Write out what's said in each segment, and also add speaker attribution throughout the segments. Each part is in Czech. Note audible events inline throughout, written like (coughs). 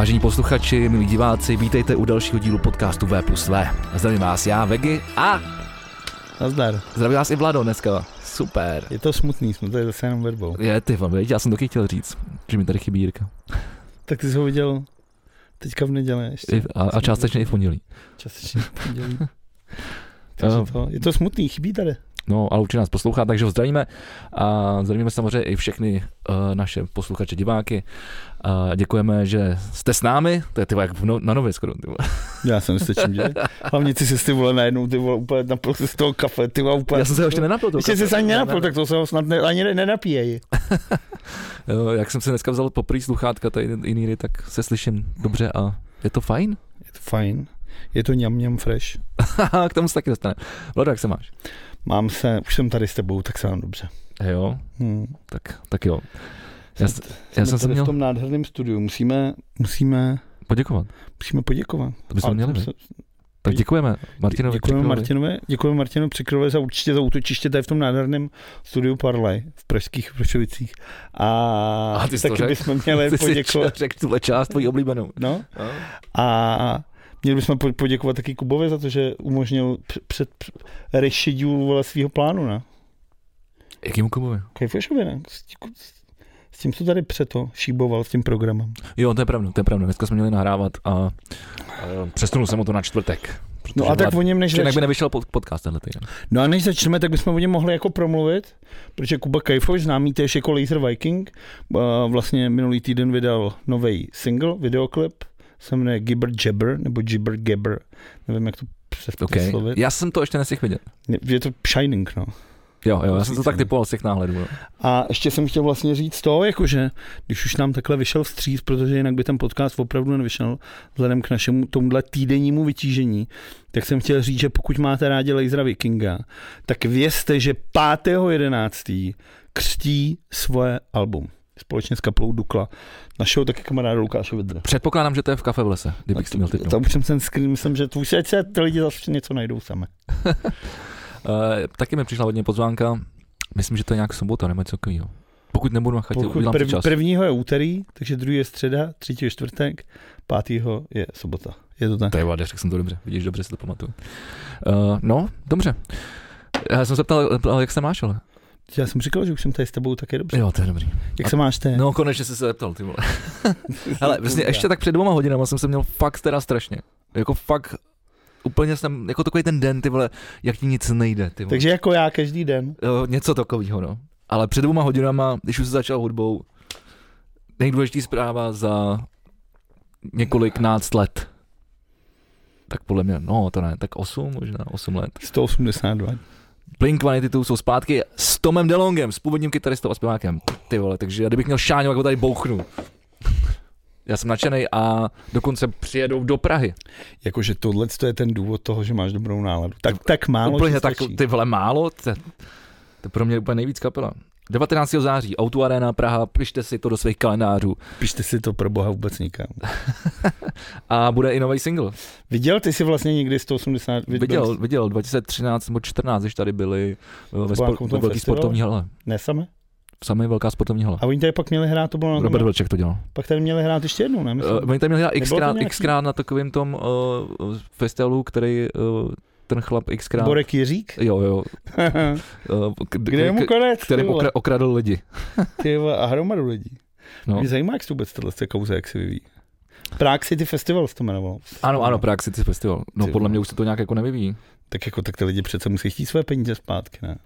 Speaker 1: Vážení posluchači, milí diváci, vítejte u dalšího dílu podcastu V plus V. Zdravím vás já, Vegy, a
Speaker 2: Nazdar.
Speaker 1: zdravím vás i Vlado dneska. Super.
Speaker 2: Je to smutný, jsme tady zase jenom verbou.
Speaker 1: Je ty, vole, já jsem taky chtěl říct, že mi tady chybí Jirka.
Speaker 2: Tak ty jsi ho viděl teďka v neděli ještě.
Speaker 1: I, a, a částečně i v pondělí.
Speaker 2: Částečně v pondělí. (laughs) Takže to, je to smutný, chybí tady.
Speaker 1: No, ale určitě nás poslouchá, takže ho zdravíme. A zdravíme samozřejmě i všechny uh, naše posluchače, diváky. A děkujeme, že jste s námi. To je ty jak no, na nově skoro. Ty vole.
Speaker 2: Já jsem se čím, že? Hlavně ty jsi ty vole najednou, ty vole úplně napil z toho kafe, ty vole úplně.
Speaker 1: Já jsem se ho ještě nenapil.
Speaker 2: Ještě jsi se ani nenapil, tak to se ho snad ne, ani ne, nenapíjej. (laughs)
Speaker 1: Jo, Jak jsem se dneska vzal poprvé sluchátka, tady jiný, tak se slyším dobře a je to fajn.
Speaker 2: Je to fajn. Je to ňam ňam fresh. (laughs)
Speaker 1: K tomu se taky dostane. Vlado, jak se máš?
Speaker 2: Mám se, už jsem tady s tebou, tak se mám dobře.
Speaker 1: Jo,
Speaker 2: Hmm.
Speaker 1: tak, tak jo. Já, s- já jsem se
Speaker 2: tady
Speaker 1: měl
Speaker 2: v tom nádherném studiu. Musíme, musíme,
Speaker 1: poděkovat.
Speaker 2: musíme poděkovat.
Speaker 1: To bychom měli.
Speaker 2: se-
Speaker 1: Tak děkujeme Martinovi.
Speaker 2: Děkujeme. Martinovi, děkujeme Martinu Přikrovi za určitě za útočiště tady v tom nádherném studiu Parlay v pražských Vršovicích. A,
Speaker 1: A ty
Speaker 2: taky bychom měli (laughs)
Speaker 1: Ty
Speaker 2: poděkovat.
Speaker 1: řekl tuhle část tvojí oblíbenou.
Speaker 2: No, a měli bychom po- poděkovat taky Kubovi za to, že umožnil před, vole svého plánu, ne?
Speaker 1: Jakýmu klubovi?
Speaker 2: Kajfošovi, ne? S, tím- s tím, co tady přeto šíboval s tím programem.
Speaker 1: Jo, to je pravda, to je pravda. Dneska jsme měli nahrávat a, a přesunul jsem ho to na čtvrtek.
Speaker 2: No a tak o něm než
Speaker 1: Jinak by
Speaker 2: zač...
Speaker 1: nevyšel pod, podcast tenhle týden.
Speaker 2: No a než začneme, tak bychom o něm mohli jako promluvit, protože Kuba Kajfoš, známý též jako Laser Viking, a vlastně minulý týden vydal nový single, videoklip, se jmenuje Gibber Jabber, nebo Jibber Gabber, nevím, jak to přes
Speaker 1: Okay.
Speaker 2: slovit.
Speaker 1: Já jsem to ještě nestihl vidět.
Speaker 2: Je to Shining, no.
Speaker 1: Jo, jo, já jsem to tak typoval z těch náhledů. No.
Speaker 2: A ještě jsem chtěl vlastně říct to, jakože když už nám takhle vyšel vstříc, protože jinak by ten podcast opravdu nevyšel, vzhledem k našemu tomuhle týdennímu vytížení, tak jsem chtěl říct, že pokud máte rádi Lasera Vikinga, tak vězte, že 5.11. křtí svoje album společně s kapelou Dukla, našeho taky kamaráda Lukáše Vidra.
Speaker 1: Předpokládám, že to je v kafe v lese, kdybych si měl typnout.
Speaker 2: už jsem ten screen, myslím, že už se, se ty lidi zase něco najdou sami.
Speaker 1: Uh, (laughs) taky mi přišla hodně pozvánka. Myslím, že to je nějak sobota nebo něco takového. Pokud nebudu na chatě,
Speaker 2: Pokud prv,
Speaker 1: čas.
Speaker 2: prvního je úterý, takže druhý je středa, třetí je čtvrtek, pátýho je sobota. Je to tak.
Speaker 1: To je vade, řekl jsem to dobře. Vidíš, dobře si to pamatuju. Uh, no, dobře. Já jsem se ptal, jak se máš, ale?
Speaker 2: Já jsem říkal, že už jsem tady s tebou, tak je dobře.
Speaker 1: Jo, to je dobrý.
Speaker 2: Jak se máš ty?
Speaker 1: No, konečně jsi se zeptal, ty vole. (laughs) Hele, vlastně ještě tak před dvěma hodinama jsem se měl fakt teda strašně. Jako fakt úplně jsem, jako takový ten den, ty vole, jak ti nic nejde, ty vole.
Speaker 2: Takže jako já každý den.
Speaker 1: Jo, něco takového, no. Ale před dvěma hodinama, když už se začal hudbou, nejdůležitější zpráva za několik náct let. Tak podle mě, no to ne, tak 8, možná 8 let.
Speaker 2: 182.
Speaker 1: Blink 182 jsou zpátky s Tomem DeLongem, s původním kytaristou a zpěvákem. Ty vole, takže kdybych měl šáňu, jak ho tady bouchnu. Já jsem nadšený a dokonce přijedou do Prahy.
Speaker 2: Jakože tohle to je ten důvod toho, že máš dobrou náladu. Tak, tak málo,
Speaker 1: Úplně tak, ty vole, málo, to, to je pro mě úplně nejvíc kapela. 19. září, Auto Arena Praha, pište si to do svých kalendářů.
Speaker 2: Pište si to pro boha vůbec nikam. (laughs)
Speaker 1: A bude i nový single.
Speaker 2: Viděl ty si vlastně někdy 180?
Speaker 1: Viděl, viděl, 2013 nebo 14, když tady byli eh, ve, spor, ve velký sportovní hale.
Speaker 2: Ne sami?
Speaker 1: Samý velká sportovní hala.
Speaker 2: A oni tady pak měli hrát, to bylo na
Speaker 1: Robert Vlček to dělal.
Speaker 2: pak tady měli hrát ještě jednou, ne? Myslím.
Speaker 1: Uh, oni tady měli hrát xkrát,
Speaker 2: nějaký-
Speaker 1: xkrát na takovém tom uh, festivalu, který uh, ten chlap xkrát...
Speaker 2: Borek Jiřík?
Speaker 1: Jo, jo. (laughs) K-
Speaker 2: Kde je mu konec?
Speaker 1: kterým
Speaker 2: vole?
Speaker 1: okra, okradl lidi. (laughs)
Speaker 2: Ty vole, a hromadu lidí.
Speaker 1: No.
Speaker 2: Mě zajímá, jak se vůbec tohle té kauze, jak se vyvíjí. Prague City Festival se to jmenovalo.
Speaker 1: Ano, ano, Prague City Festival. No
Speaker 2: Ty
Speaker 1: podle mě už se to nějak jako nevyvíjí.
Speaker 2: Tak jako tak ty lidi přece musí chtít své peníze zpátky, ne?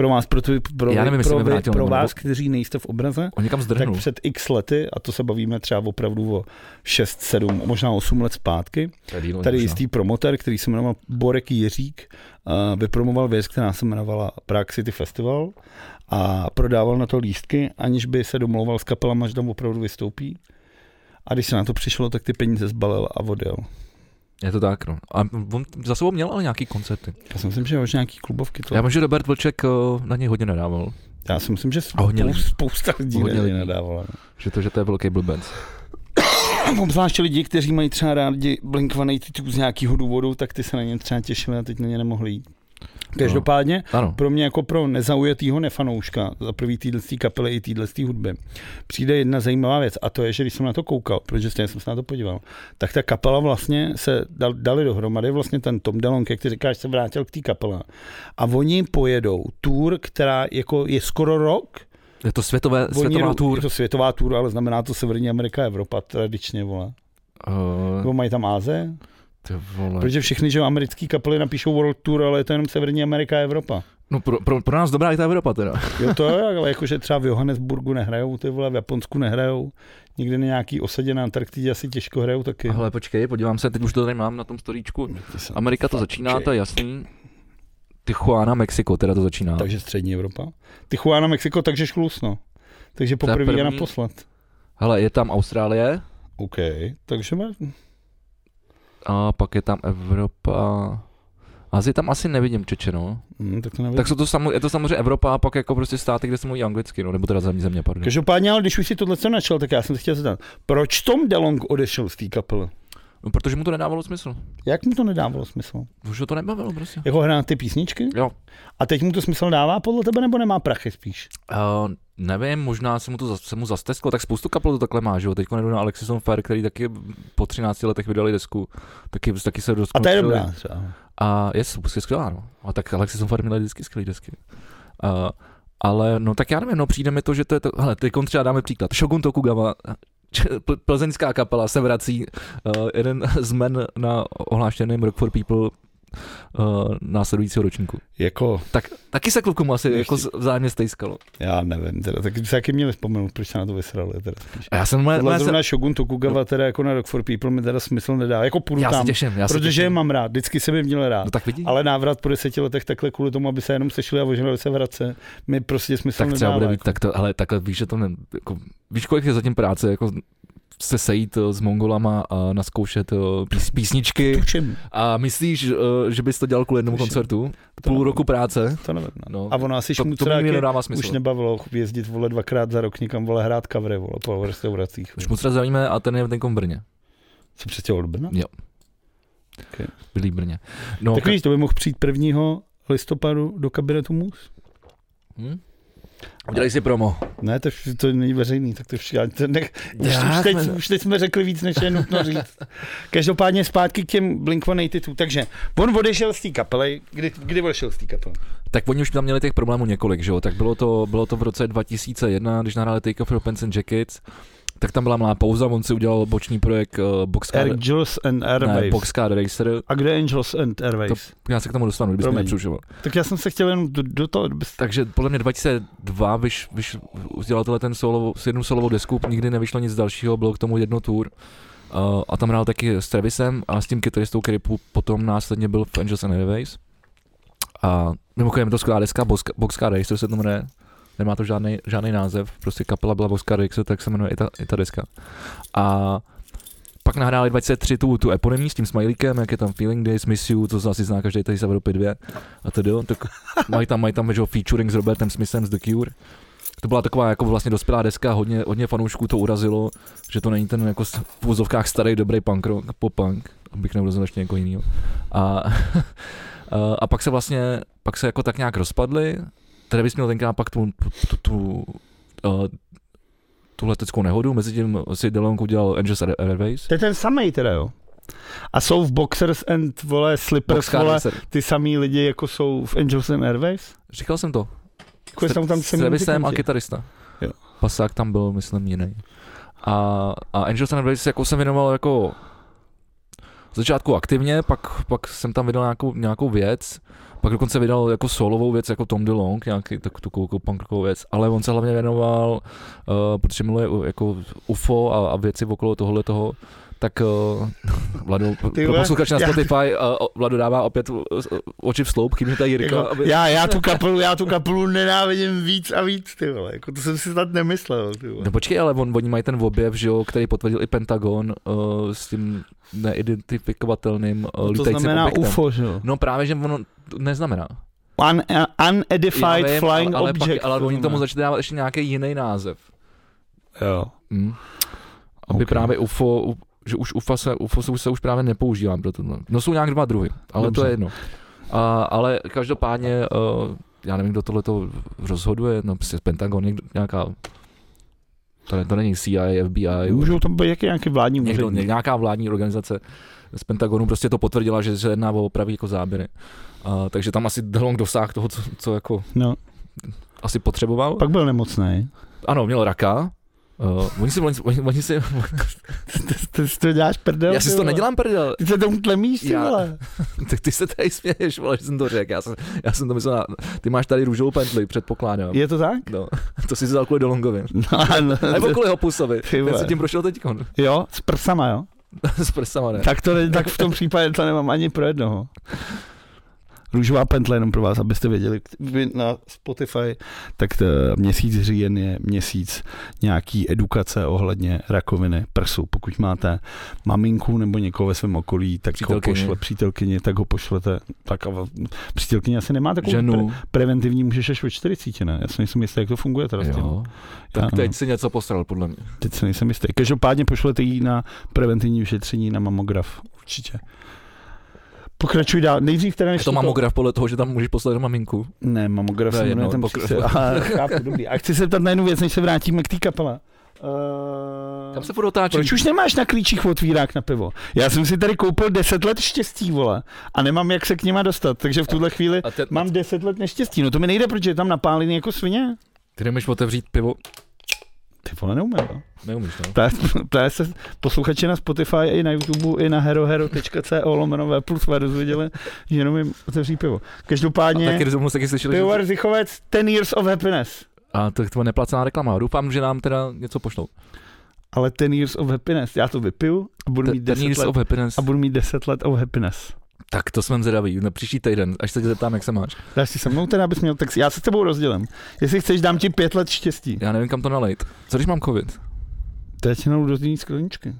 Speaker 2: Pro vás, pro, ty, pro,
Speaker 1: Já nevím,
Speaker 2: pro, vy,
Speaker 1: vrátil
Speaker 2: pro vás,
Speaker 1: nebo-
Speaker 2: kteří nejste v obraze,
Speaker 1: On někam
Speaker 2: tak
Speaker 1: zdrhnul.
Speaker 2: před x lety, a to se bavíme třeba opravdu o 6, 7, možná 8 let zpátky, tady
Speaker 1: možná.
Speaker 2: jistý promotor, který se jmenoval Borek Jiřík, uh, vypromoval věc, která se jmenovala Prague City Festival a prodával na to lístky, aniž by se domlouval s kapelama, že tam opravdu vystoupí. A když se na to přišlo, tak ty peníze zbalil a odjel.
Speaker 1: Je to tak, no. A on za sebou měl ale nějaký koncerty.
Speaker 2: Já si myslím, že už nějaký klubovky to.
Speaker 1: Já vím, že Robert Vlček uh, na něj hodně nedával.
Speaker 2: Já si myslím, že
Speaker 1: A hodně
Speaker 2: spousta,
Speaker 1: lidí.
Speaker 2: spousta lidí
Speaker 1: Hodně lidí.
Speaker 2: nedávalo.
Speaker 1: Že to, že to je velký blbec. (coughs)
Speaker 2: Obzvláště lidi, kteří mají třeba rádi Blink-182 z nějakého důvodu, tak ty se na ně třeba těšili a teď na ně nemohli jít. Každopádně
Speaker 1: Ano.
Speaker 2: pro mě jako pro nezaujatýho nefanouška za prvý týhle kapely i týhle hudby přijde jedna zajímavá věc a to je, že když jsem na to koukal, protože stejně jsem se na to podíval, tak ta kapela vlastně se dal, dali dohromady, vlastně ten Tom DeLonge, jak ty říkáš, se vrátil k té kapele a oni pojedou tour, která jako je skoro rok,
Speaker 1: Je to světové, světová
Speaker 2: Oni,
Speaker 1: tour.
Speaker 2: Je to světová tour, ale znamená to Severní Amerika, Evropa tradičně, vole.
Speaker 1: Uh,
Speaker 2: Nebo mají tam Áze?
Speaker 1: Ty vole.
Speaker 2: Protože všechny, že americké kapely napíšou World Tour, ale je to jenom Severní Amerika a Evropa.
Speaker 1: No pro, pro, pro, nás dobrá i ta Evropa teda.
Speaker 2: Jo, to je, ale jakože třeba v Johannesburgu nehrajou, ty vole, v Japonsku nehrajou, někde na nějaký osadě na Antarktidě asi těžko hrajou taky.
Speaker 1: Ale počkej, podívám se, teď už to tady mám na tom storíčku. Amerika to začíná, to je jasný. Tijuana, Mexiko, teda to začíná.
Speaker 2: Takže střední Evropa. Tijuana, Mexiko, takže šklus, no. Takže
Speaker 1: je
Speaker 2: poprvé a
Speaker 1: první.
Speaker 2: naposled.
Speaker 1: Hele, je tam Austrálie,
Speaker 2: OK, takže má...
Speaker 1: a pak je tam Evropa. Azii tam asi nevidím, čeče, no.
Speaker 2: Hm, tak to nevím.
Speaker 1: Tak jsou to samo, je to samozřejmě Evropa a pak jako prostě státy, kde se mluví anglicky, no, nebo teda země, země, pardon.
Speaker 2: Každopádně, ale když už si tohle co načal, tak já jsem se chtěl zeptat, proč Tom DeLong odešel z té kapely?
Speaker 1: No, protože mu to nedávalo smysl.
Speaker 2: Jak mu to nedávalo smysl?
Speaker 1: Už ho to nebavilo prostě.
Speaker 2: Jako hrát ty písničky?
Speaker 1: Jo.
Speaker 2: A teď mu to smysl dává podle tebe, nebo nemá prachy spíš?
Speaker 1: Uh, nevím, možná se mu to se mu zastesklo, tak spoustu kapel to takhle má, že jo. Teď jdu na Alexis on Fair, který taky po 13 letech vydali desku, taky, taky se dost
Speaker 2: A to je dobrá třeba.
Speaker 1: A je super skvělá, no. A tak Alexis on Fair měli vždycky skvělé desky. Uh, ale no tak já nevím, no přijde mi to, že to je to, hele, teď třeba dáme příklad. Shogun Tokugawa, plzeňská kapela se vrací, uh, jeden z men na ohlášeném Rock for People uh, následujícího ročníku.
Speaker 2: Jako,
Speaker 1: Tak taky se klukům asi jako vzájemně stejskalo.
Speaker 2: já nevím, teda, tak se taky měli vzpomenout, proč se na to vysrali. Teda spíš.
Speaker 1: A já jsem, já,
Speaker 2: Tohle
Speaker 1: jsem,
Speaker 2: zrovna Shogun Tokugawa, teda jako na Rock for People mi teda smysl nedá. Jako půjdu
Speaker 1: já
Speaker 2: tam,
Speaker 1: těším, já
Speaker 2: protože
Speaker 1: těším.
Speaker 2: je mám rád, vždycky jsem je měl rád.
Speaker 1: No tak vidí.
Speaker 2: Ale návrat po deseti letech takhle kvůli tomu, aby se jenom sešli a ožrali se v Hradce, mi prostě smysl
Speaker 1: tak třeba
Speaker 2: nedává.
Speaker 1: bude mít,
Speaker 2: jako.
Speaker 1: tak to, ale takhle víš, že to ne, jako, víš, kolik je zatím práce, jako se sejít eh, s Mongolama a naskoušet eh, pís, písničky
Speaker 2: Tučím,
Speaker 1: a myslíš, eh, že bys to dělal kvůli jednomu
Speaker 2: Tuším.
Speaker 1: koncertu?
Speaker 2: To
Speaker 1: Půl
Speaker 2: nevím.
Speaker 1: roku práce?
Speaker 2: to nevím. No.
Speaker 1: No,
Speaker 2: A ono asi
Speaker 1: to, to
Speaker 2: šmucrák
Speaker 1: mi
Speaker 2: je-
Speaker 1: nedává smysl.
Speaker 2: už nebavilo jezdit vole dvakrát za rok někam vole hrát kavry vole po restauracích.
Speaker 1: Už moc rád zavíme a ten je v v Brně.
Speaker 2: Co přestěhoval do Brna?
Speaker 1: Jo.
Speaker 2: Okay.
Speaker 1: Bylý Brně. No,
Speaker 2: tak víš, to by mohl přijít 1. listopadu do kabinetu MUS.
Speaker 1: hm? Udělej si promo.
Speaker 2: Ne, to, to není veřejný, tak to vš- to nech, už,
Speaker 1: Já
Speaker 2: už, teď,
Speaker 1: jsme-
Speaker 2: už teď jsme řekli víc, než je nutno říct. Každopádně zpátky k těm Blink-182. Takže on odešel z té kapely. Kdy, kdy odešel z té kapely?
Speaker 1: Tak oni už tam měli těch problémů několik, že jo? Tak bylo to, bylo to v roce 2001, když nahráli Take Off Your Pants and Jackets, tak tam byla malá pauza, on si udělal boční projekt uh, Boxcar,
Speaker 2: Angels and
Speaker 1: ne,
Speaker 2: Airwaves.
Speaker 1: Boxcar Racer.
Speaker 2: A kde Angels and Airwaves?
Speaker 1: Já se k tomu dostanu, kdybych mě nepřušoval.
Speaker 2: Tak já jsem se chtěl jenom do, do toho... Bez...
Speaker 1: Takže podle mě 2002 vyš, vyš, udělal tohle ten solo, s jednou solovou desku, nikdy nevyšlo nic dalšího, bylo k tomu jedno tour. Uh, a tam hrál taky s Travisem a s tím kytaristou, který po- potom následně byl v Angels and Airways. A mimochodem je to skvělá deska, Boxcar Racer se to jmenuje, nemá to žádný, žádný název, prostě kapela byla Boxcar Racer, tak se jmenuje i ta, i ta deska. A pak nahráli 23 tu, tu eponymní s tím smajlíkem, jak je tam Feeling Days, Miss You, to asi zná každý tady z Evropy 2 a tedy, tak mají tam, mají tam že, featuring s Robertem Smithem z The Cure. To byla taková jako vlastně dospělá deska, hodně, hodně fanoušků to urazilo, že to není ten jako v úzovkách starý dobrý punk rock, pop punk, abych neurazil ještě někoho jiného. A, (laughs) a, a, pak se vlastně, pak se jako tak nějak rozpadli, Travis měl tenkrát pak tu, tu, tu, uh, tu leteckou nehodu, mezi tím si DeLonge udělal Angels Air- Airways.
Speaker 2: To je ten samý teda, jo? A jsou v Boxers and, vole, Slippers,
Speaker 1: Boxcar
Speaker 2: vole, ty samý lidi, jako jsou v Angels and Airwaves?
Speaker 1: Říkal jsem to.
Speaker 2: Jako jsou tam samý
Speaker 1: Travisem a kytarista.
Speaker 2: Jo.
Speaker 1: Pasák tam byl, myslím, jiný. A, a Angels and Airways jako jsem věnoval jako začátku aktivně, pak, pak jsem tam vydal nějakou, nějakou věc, pak dokonce vydal jako solovou věc, jako Tom DeLonge, nějaký tak, jako punkovou věc, ale on se hlavně věnoval, uh, protože miluje jako UFO a, a věci okolo tohohle toho, tak uh, Vlado, pro
Speaker 2: Ty vole,
Speaker 1: posluchače na
Speaker 2: já-
Speaker 1: Spotify, uh, Vlado dává opět uh, oči v sloup, mi tady Jirka,
Speaker 2: Jako,
Speaker 1: aby...
Speaker 2: já, já, tu kapelu, já tu kapelu nenávidím víc a víc, ty vole. Jako to jsem si snad nemyslel, ty vole.
Speaker 1: No počkej, ale on, oni mají ten objev, že jo, který potvrdil i Pentagon uh, s tím neidentifikovatelným uh,
Speaker 2: No to znamená
Speaker 1: objektem.
Speaker 2: UFO, že jo?
Speaker 1: No právě, že ono neznamená.
Speaker 2: Un, unedified
Speaker 1: Já vím,
Speaker 2: flying
Speaker 1: ale, ale,
Speaker 2: object.
Speaker 1: pak, ale
Speaker 2: to
Speaker 1: oni tomu začali dávat ještě nějaký jiný název.
Speaker 2: Jo.
Speaker 1: Hm. Aby
Speaker 2: Ok.
Speaker 1: právě UFO, že už UFO se, UFO se už, se už právě nepoužívá pro tohle. No jsou nějak dva druhy, ale
Speaker 2: Dobře.
Speaker 1: to je jedno. A, ale každopádně, uh, já nevím, kdo tohle to rozhoduje, no prostě Pentagon, někdo, nějaká, to, ne, to není CIA, FBI,
Speaker 2: Můžou tam být jaký nějaký vládní
Speaker 1: někdo,
Speaker 2: úředník.
Speaker 1: nějaká vládní organizace z Pentagonu prostě to potvrdila, že se jedná o opravy jako záběry. Uh, takže tam asi DeLong dosáhl toho, co, co jako
Speaker 2: No,
Speaker 1: asi potřeboval.
Speaker 2: pak byl nemocný.
Speaker 1: Ano, měl raka. Uh, oni si, oni, oni, oni si,
Speaker 2: Ty si to děláš prdel.
Speaker 1: já si
Speaker 2: ty
Speaker 1: to nedělám prdel,
Speaker 2: Ty se tomu tlemíš, ty
Speaker 1: Já-
Speaker 2: vole. (laughs)
Speaker 1: tak ty se tady směješ, vole, že jsem to řekl, já jsem, já jsem to myslel, na, ty máš tady růžovou pentli, předpokládám.
Speaker 2: Je to tak?
Speaker 1: No, (laughs) to si vzal kvůli Dolongovi. (laughs)
Speaker 2: No, no,
Speaker 1: Nebo kvůli Hopusovi,
Speaker 2: Ty
Speaker 1: ten si tím prošel teďkon.
Speaker 2: jo, s prsama, jo?
Speaker 1: S prsama, ne?
Speaker 2: Tak, to, ne- tak v tom případě to nemám ani pro jednoho. Růžová pentle jenom pro vás, abyste věděli, vy na Spotify, tak to, měsíc říjen je měsíc nějaký edukace ohledně rakoviny prsu. Pokud máte maminku nebo někoho ve svém okolí, tak
Speaker 1: Přítelkyni.
Speaker 2: ho pošle přítelkyni, tak ho pošlete. Tak a přítelkyně asi nemá takovou pre-
Speaker 1: Ženu.
Speaker 2: preventivní, můžeš až ve 40, ne? Já si nejsem jistý, jak to funguje teda. s tím.
Speaker 1: Jo.
Speaker 2: Já,
Speaker 1: Tak teď
Speaker 2: no.
Speaker 1: si něco posral, podle mě.
Speaker 2: Teď si nejsem jistý. Každopádně pošlete jí na preventivní vyšetření na mamograf. Určitě. Pokračuj dál. Nejdřív teda než
Speaker 1: Je to mamograf podle toho, že tam můžeš poslat maminku.
Speaker 2: Ne, mamograf
Speaker 1: To je
Speaker 2: se
Speaker 1: jedno,
Speaker 2: ten
Speaker 1: pokra-
Speaker 2: přístroj. Aha, chápu, dobrý. A chci se ptat na jednu věc, než se vrátíme k té kapele. Uh,
Speaker 1: Kam se furt otáčí?
Speaker 2: proč už nemáš na klíčích otvírák na pivo? Já jsem si tady koupil 10 let štěstí, vole, a nemám jak se k nima dostat, takže v tuhle chvíli
Speaker 1: A ten,
Speaker 2: mám 10 let neštěstí. No to mi nejde, protože je tam napálený jako svině.
Speaker 1: ty nemůžeš otevřít pivo?
Speaker 2: Ty vole, neumím, no.
Speaker 1: Neumíš, no.
Speaker 2: Ptá, ptá se posluchači na Spotify i na YouTube i na herohero.co lomenové plus dozvěděli, že jenom jim otevří pivo.
Speaker 1: A
Speaker 2: Každopádně
Speaker 1: taky domů taky slyšeli, že...
Speaker 2: pivovar Zichovec 10 years of happiness.
Speaker 1: A to, to neplacená reklama. Doufám, že nám teda něco pošlou.
Speaker 2: Ale 10 years of happiness. Já to vypiju a budu mít 10
Speaker 1: Ten
Speaker 2: let,
Speaker 1: of happiness.
Speaker 2: a budu mít 10 let of happiness.
Speaker 1: Tak to jsem zvědavý. Na příští týden, až se tě zeptám, jak se máš.
Speaker 2: Dáš si se mnou teda, abys měl, tak já se s tebou rozdělím. Jestli chceš, dám ti pět let štěstí.
Speaker 1: Já nevím, kam to nalejt. Co když mám covid?
Speaker 2: To já ti do té skleničky.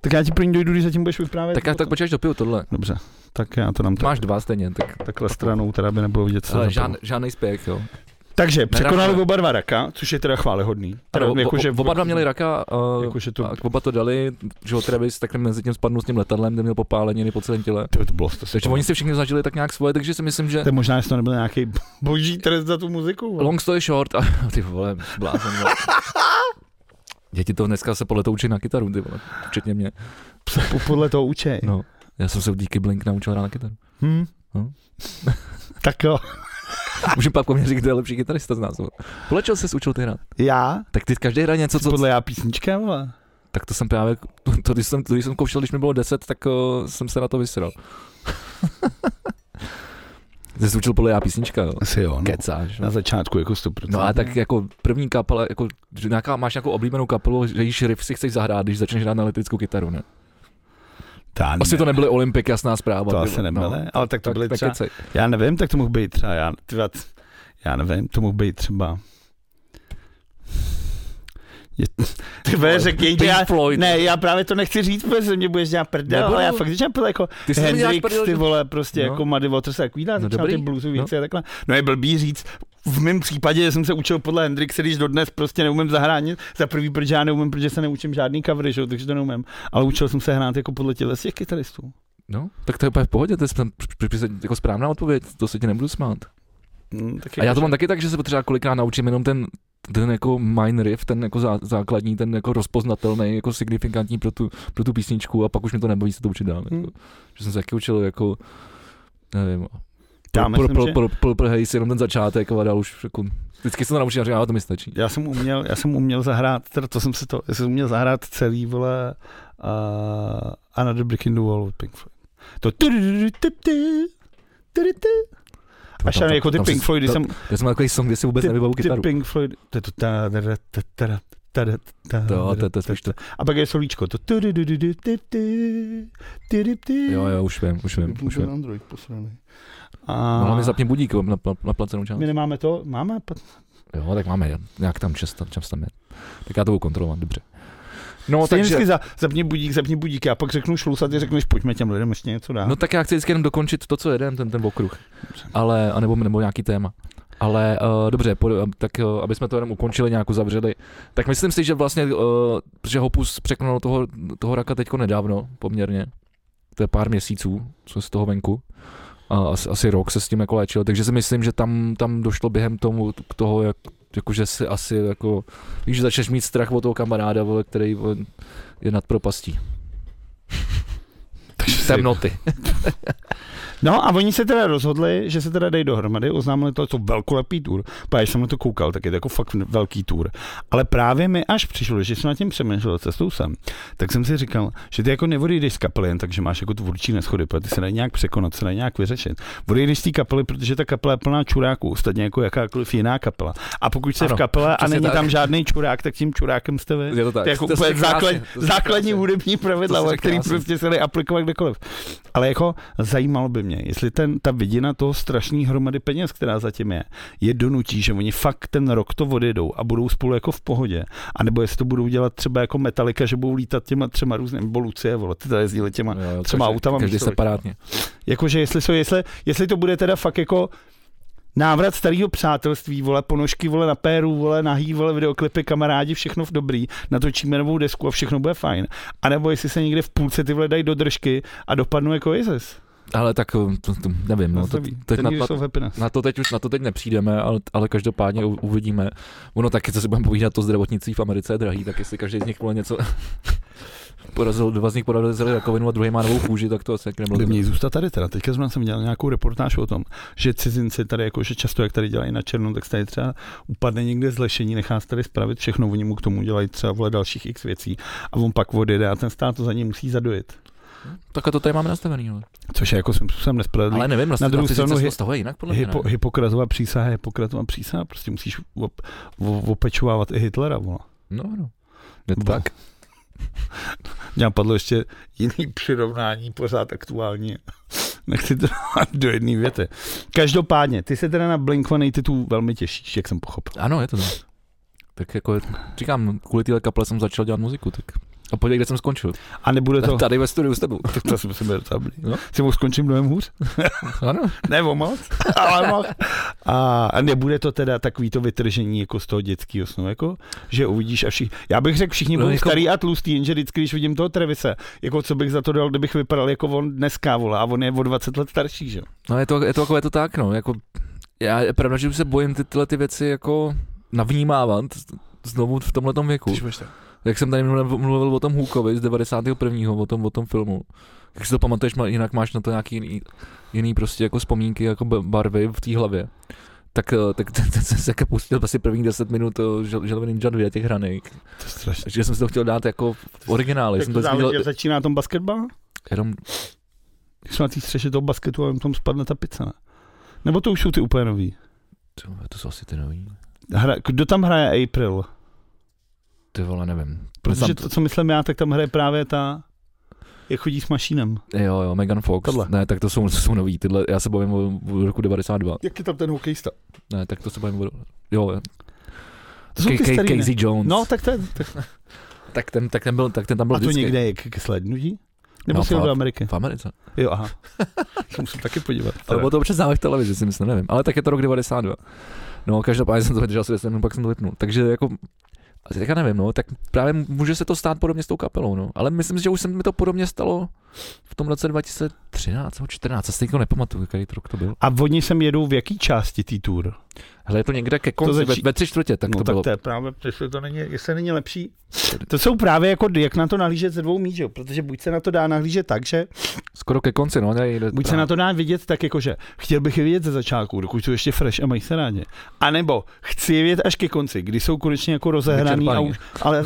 Speaker 2: Tak já ti první dojdu, když zatím budeš vyprávět.
Speaker 1: Tak já tak počkáš dopiju tohle.
Speaker 2: Dobře, tak já to dám
Speaker 1: Máš dva stejně, tak
Speaker 2: takhle stranou, teda by nebylo vidět, co
Speaker 1: ale
Speaker 2: za
Speaker 1: žád,
Speaker 2: pivo.
Speaker 1: žádný spěch, jo.
Speaker 2: Takže překonali
Speaker 1: Neraka.
Speaker 2: oba dva raka, což je teda chválehodný. Teda,
Speaker 1: Ano,
Speaker 2: jakože-
Speaker 1: oba dva měli raka, uh,
Speaker 2: Jakože to,
Speaker 1: a oba to dali, že ho Travis tak mezi tím spadnul s tím letadlem, kde měl popáleniny po celém těle.
Speaker 2: to, to bylo to,
Speaker 1: Takže oni si všichni zažili tak nějak svoje, takže si myslím, že
Speaker 2: To možná, jestli to nebyl nějaký (laughs) boží trest za tu muziku.
Speaker 1: long story short, a (laughs) ty vole, blázen, vole. (laughs) Děti to dneska se podle toho učí na kytaru, ty vole, včetně mě.
Speaker 2: Podle toho učej.
Speaker 1: No, já jsem se díky Blink naučil hrát na kytaru.
Speaker 2: Hm?
Speaker 1: Hm?
Speaker 2: tak jo,
Speaker 1: Můžu pak mně říct, kdo je lepší kytarista z nás. Podle čeho jsi učil ty hrát?
Speaker 2: já?
Speaker 1: Tak ty každý hraje něco, co...
Speaker 2: Podle já písnička, vole.
Speaker 1: Tak to jsem právě, to, to, když, jsem, to, když jsem koušel, když mi bylo 10, tak uh, jsem se na to vysral. (laughs) Ty jsi učil podle já písnička, jo.
Speaker 2: Asi jo, no.
Speaker 1: Kecáš.
Speaker 2: Na
Speaker 1: No.
Speaker 2: začátku jako 100%.
Speaker 1: no a tak jako první kapela, jako, nějaká, máš nějakou oblíbenou kapelu, že jíš riff si chceš zahrát, když začneš hrát na elektrickou kytaru, ne?
Speaker 2: Ta,
Speaker 1: Asi to nebyly Olympik, jasná zpráva.
Speaker 2: to asi
Speaker 1: vole,
Speaker 2: nebyly,
Speaker 1: no.
Speaker 2: ale tak to
Speaker 1: Tak,
Speaker 2: byly
Speaker 1: tak
Speaker 2: třeba,
Speaker 1: kecej.
Speaker 2: já nevím, tak to mohl být třeba, já, tyvat, já nevím, to mohl být třeba, je, ty vole, řekni, já,
Speaker 1: Floyd.
Speaker 2: ne, já právě to nechci říct, protože mě budeš dělat prdel,
Speaker 1: Nebudu.
Speaker 2: ale já fakt říkám prdel, jako
Speaker 1: Ty
Speaker 2: Hendrix,
Speaker 1: prdel,
Speaker 2: ty vole, prostě
Speaker 1: No.
Speaker 2: jako Muddy Waters a takovýhle,
Speaker 1: No
Speaker 2: ty
Speaker 1: dobrý.
Speaker 2: bluesové
Speaker 1: No.
Speaker 2: a takhle. No je blbý říct, v mém případě jsem se učil podle Hendrixe, když dodnes prostě neumím zahrát nic. Za prvý, protože já neumím, protože se neučím žádný covery, že? jo, takže to neumím. Ale učil jsem se hrát jako podle těle těch kytaristů.
Speaker 1: No, tak to je v pohodě, to je jako správná odpověď, to se ti nebudu smát.
Speaker 2: Hmm,
Speaker 1: A já to
Speaker 2: jako,
Speaker 1: mám taky tak, že se třeba kolikrát naučím jenom ten, ten jako mine riff, ten jako zá, základní, ten jako rozpoznatelný, jako signifikantní pro tu, pro tu písničku a pak už mi to nebaví se to učit dál.
Speaker 2: Hmm.
Speaker 1: Jako, že jsem se taky učil jako, nevím,
Speaker 2: Já
Speaker 1: pro,
Speaker 2: myslím,
Speaker 1: pro,
Speaker 2: že-
Speaker 1: pro, pro, pro, hej, si jenom ten začátek a dál už jako, vždycky se to naučím a říkám, "Ale to mi stačí.
Speaker 2: já jsem uměl, já jsem uměl zahrát, teda to jsem si to, já jsem uměl zahrát celý, vole, uh, Another Brick in the Wall od Pink Floyd. To Až tam, jako ty Pink Floydy jsem...
Speaker 1: Já jsem takový song, kde si vůbec nevybavu kytaru.
Speaker 2: Ty Pink Floyd... To, to,
Speaker 1: to spíš to.
Speaker 2: A pak je solíčko. To...
Speaker 1: Jo, jo, už vím, už vím. Už vím.
Speaker 2: Android posraný. A...
Speaker 1: No, hlavně zapně budík na, na placenou část.
Speaker 2: My nemáme to? Máme?
Speaker 1: Jo, tak máme, jak tam čas, tam, čas tam je. Tak já to budu kontrolovat, dobře. No,
Speaker 2: Stejně
Speaker 1: takže,
Speaker 2: vždycky za, zapni budík, zapni budík, já pak řeknu šlus a ty řekneš, pojďme těm lidem ještě něco dát.
Speaker 1: no tak já chci vždycky jenom dokončit to, co jedem, ten, ten okruh. Ale, anebo, nebo nějaký téma. Ale uh, dobře, po, tak uh, aby jsme to jenom ukončili, nějak uzavřeli. Tak myslím si, že vlastně, uh, že Hopus překonal toho, toho raka teďko nedávno, poměrně. To je pár měsíců, co je z toho venku. a asi, asi rok se s tím jako léčil, takže si myslím, že tam, tam došlo během tomu, k toho, jak, jakože si asi jako, víš, že začneš mít strach od toho kamaráda, vole, který vole, je nad propastí. (laughs) Temnoty. (laughs)
Speaker 2: No a oni se teda rozhodli, že se teda dají dohromady, oznámili to, co velkolepý tour. Když jsem na to koukal, tak je to jako fakt velký tour. Ale právě mi až přišlo, že jsem na tím přemýšlel cestou sem, tak jsem si říkal, že ty jako neodejdeš z kapely, jen takže máš jako tvůrčí neschody, protože ty se dají nějak překonat, se dají nějak vyřešit. Odejdeš z té kapely, protože ta kapela je plná čuráků, ostatně jako jakákoliv jiná kapela. A pokud jsi
Speaker 1: Ano,
Speaker 2: v kapele a není
Speaker 1: tak.
Speaker 2: tam žádný čurák, tak tím čurákem jste vy.
Speaker 1: Je to tak.
Speaker 2: To je jako
Speaker 1: To
Speaker 2: úplně
Speaker 1: krásně,
Speaker 2: základ,
Speaker 1: to
Speaker 2: základní
Speaker 1: krásně.
Speaker 2: hudební pravidla,
Speaker 1: krásně.
Speaker 2: prostě se dají aplikovat kdekoliv. Ale jako zajímalo by mě, jestli ten, ta vidina toho strašný hromady peněz, která zatím je, je donutí, že oni fakt ten rok to odjedou a budou spolu jako v pohodě. A nebo jestli to budou dělat třeba jako Metallica, že budou lítat těma třema různými, nebo Lucie, vole, ty tady jezdili těma
Speaker 1: Jo, jo,
Speaker 2: třeba
Speaker 1: každý-
Speaker 2: autama
Speaker 1: Každý separátně.
Speaker 2: Jakože jestli, jsou, jestli, jestli to bude teda fakt jako návrat starého přátelství, vole, ponožky, vole, na péru, vole, nahý, vole, videoklipy, kamarádi, všechno v dobrý, natočíme novou desku a všechno bude fajn. A nebo jestli se někde v půlce ty vole dají do držky a dopadnou jako Isis.
Speaker 1: Ale tak to, to nevím, no, to, teď na,
Speaker 2: happiness.
Speaker 1: na, to teď už na to teď nepřijdeme, ale, ale každopádně u- uvidíme. Ono taky, co si budeme povídat, to zdravotnictví v Americe je drahý, tak jestli každý z nich něco (laughs) porazil, dva z nich porazili rakovinu a druhý má novou kůži, tak to asi jak nebylo.
Speaker 2: By měli zůstat tady teda. Teďka jsem jsem dělal nějakou reportáž o tom, že cizinci tady jako, že často jak tady dělají na černo, tak tady třeba upadne někde z lešení, nechá se tady spravit všechno, oni mu k tomu dělají třeba vole dalších x věcí a on pak odjede a ten stát to za ně musí zadojit.
Speaker 1: Tak a to tady máme nastavený, ale,
Speaker 2: Což je jako svým způsobem nespravedlivý.
Speaker 1: ale nevím, na,
Speaker 2: druhou stranu
Speaker 1: z toho je jinak podle mě.
Speaker 2: Hypo,
Speaker 1: ne?
Speaker 2: Hippokratová přísaha, Hippokratová přísaha, prostě musíš op, op, opečovávat i Hitlera. Vole.
Speaker 1: No, no. Je to tak. (laughs)
Speaker 2: Mě napadlo ještě jiný přirovnání, pořád aktuální. (laughs) Nechci to dát do jedné věty. Každopádně, ty se teda na Blink-182 velmi těšíš, jak jsem pochopil.
Speaker 1: Ano, je to tak. Tak jako, říkám, kvůli téhle kaple jsem začal dělat muziku, tak a podívej, kde jsem skončil.
Speaker 2: A nebude to...
Speaker 1: Tady ve studiu s tebou.
Speaker 2: Tak to že to dobrý.
Speaker 1: No.
Speaker 2: Si mohl skončit mnohem hůř?
Speaker 1: Ano.
Speaker 2: Ne o moc, ale mohl. A, a nebude to teda takový to vytržení jako z toho dětského snu, jako, že uvidíš a všichni, já bych řekl, všichni
Speaker 1: No,
Speaker 2: budou
Speaker 1: jako-
Speaker 2: starý a tlustý, jenže vždycky, když vidím toho Trevise, jako co bych za to dal, kdybych vypadal jako on dneska, vole, a on je o 20 let starší, že? jo?
Speaker 1: No je to, je to, jako, je to tak, no. Jako, já je pravda, že už se bojím ty, tyhle ty věci jako navnímávat znovu v tomhle věku. Jak jsem tady mluvil, mluvil o tom Hůkovi z 91. o tom, o tom filmu. Jak si to pamatuješ, má- jinak máš na to nějaký jiný, jiný prostě jako vzpomínky, jako barvy v té hlavě. Tak, eh, tak ten, ten jsem se jako pustil asi prvních 10 minut eh, žel, Želvy Ninja 2 těch hranek.
Speaker 2: To je.
Speaker 1: Takže jsem si to chtěl dát jako v originále.
Speaker 2: Jak
Speaker 1: Jsem
Speaker 2: to
Speaker 1: to
Speaker 2: záleží,
Speaker 1: viděl,
Speaker 2: začíná na tom basketbal?
Speaker 1: jenom,
Speaker 2: Když jsou na té střeše toho basketu a jim tam spadne ta pizza, ne? Nebo to už jsou ty úplně nový?
Speaker 1: to, to jsou asi ty nový.
Speaker 2: Hra, kdo tam hraje April?
Speaker 1: Ty vole, nevím.
Speaker 2: Protože
Speaker 1: Tam-
Speaker 2: to, co myslím já, tak tam hraje právě ta, jak chodí s mašínem.
Speaker 1: Jo, jo, Megan Fox.
Speaker 2: Tohle.
Speaker 1: Ne, tak to jsou, to jsou nový. Tyhle, já se bavím o, o roku 92.
Speaker 2: Jak je tam ten hokejista?
Speaker 1: Ne, tak to se bavím o... Jo, jo.
Speaker 2: To jsou ty starý?
Speaker 1: Casey Jones.
Speaker 2: No, tak ten, tak, (laughs)
Speaker 1: tak, ten, tak, ten byl, tak ten tam byl
Speaker 2: a to
Speaker 1: vždycky.
Speaker 2: někde je k, ke slednutí? Nebo
Speaker 1: No,
Speaker 2: si do. Ameriky?
Speaker 1: V Americe.
Speaker 2: Jo, aha. (laughs) Se musím taky podívat.
Speaker 1: Ale bylo to občas zále v televizi, si myslím, nevím. Ale tak je to rok 92. No, každopádně jsem to vydržel asi 10 minut, pak jsem to vypnul. Takže jako, asi teďka nevím, no, tak právě může se to stát podobně s tou kapelou, no. Ale myslím si, že už se mi to podobně stalo v tom roce 2013 nebo 14, asi teďka nepamatuju, jaký to rok to byl.
Speaker 2: A oni sem jedou v jaký části té tour?
Speaker 1: Hele, je to někde ke konci,
Speaker 2: začí-
Speaker 1: ve, ve tři čtvrtě, tak
Speaker 2: no,
Speaker 1: to
Speaker 2: tak
Speaker 1: bylo.
Speaker 2: to je právě, jestli to není, jestli není lepší. To jsou právě jako, jak na to nahlížet ze dvou jo? protože buď se na to dá nahlížet tak, že
Speaker 1: Skoro ke konci, no. Ne,
Speaker 2: buď se na to dá vidět tak, jako že chtěl bych je vidět ze začátku, dokud jsou ještě fresh a mají se rádi. A nebo chci je vidět až ke konci, kdy jsou konečně jako rozehraný, a už, ale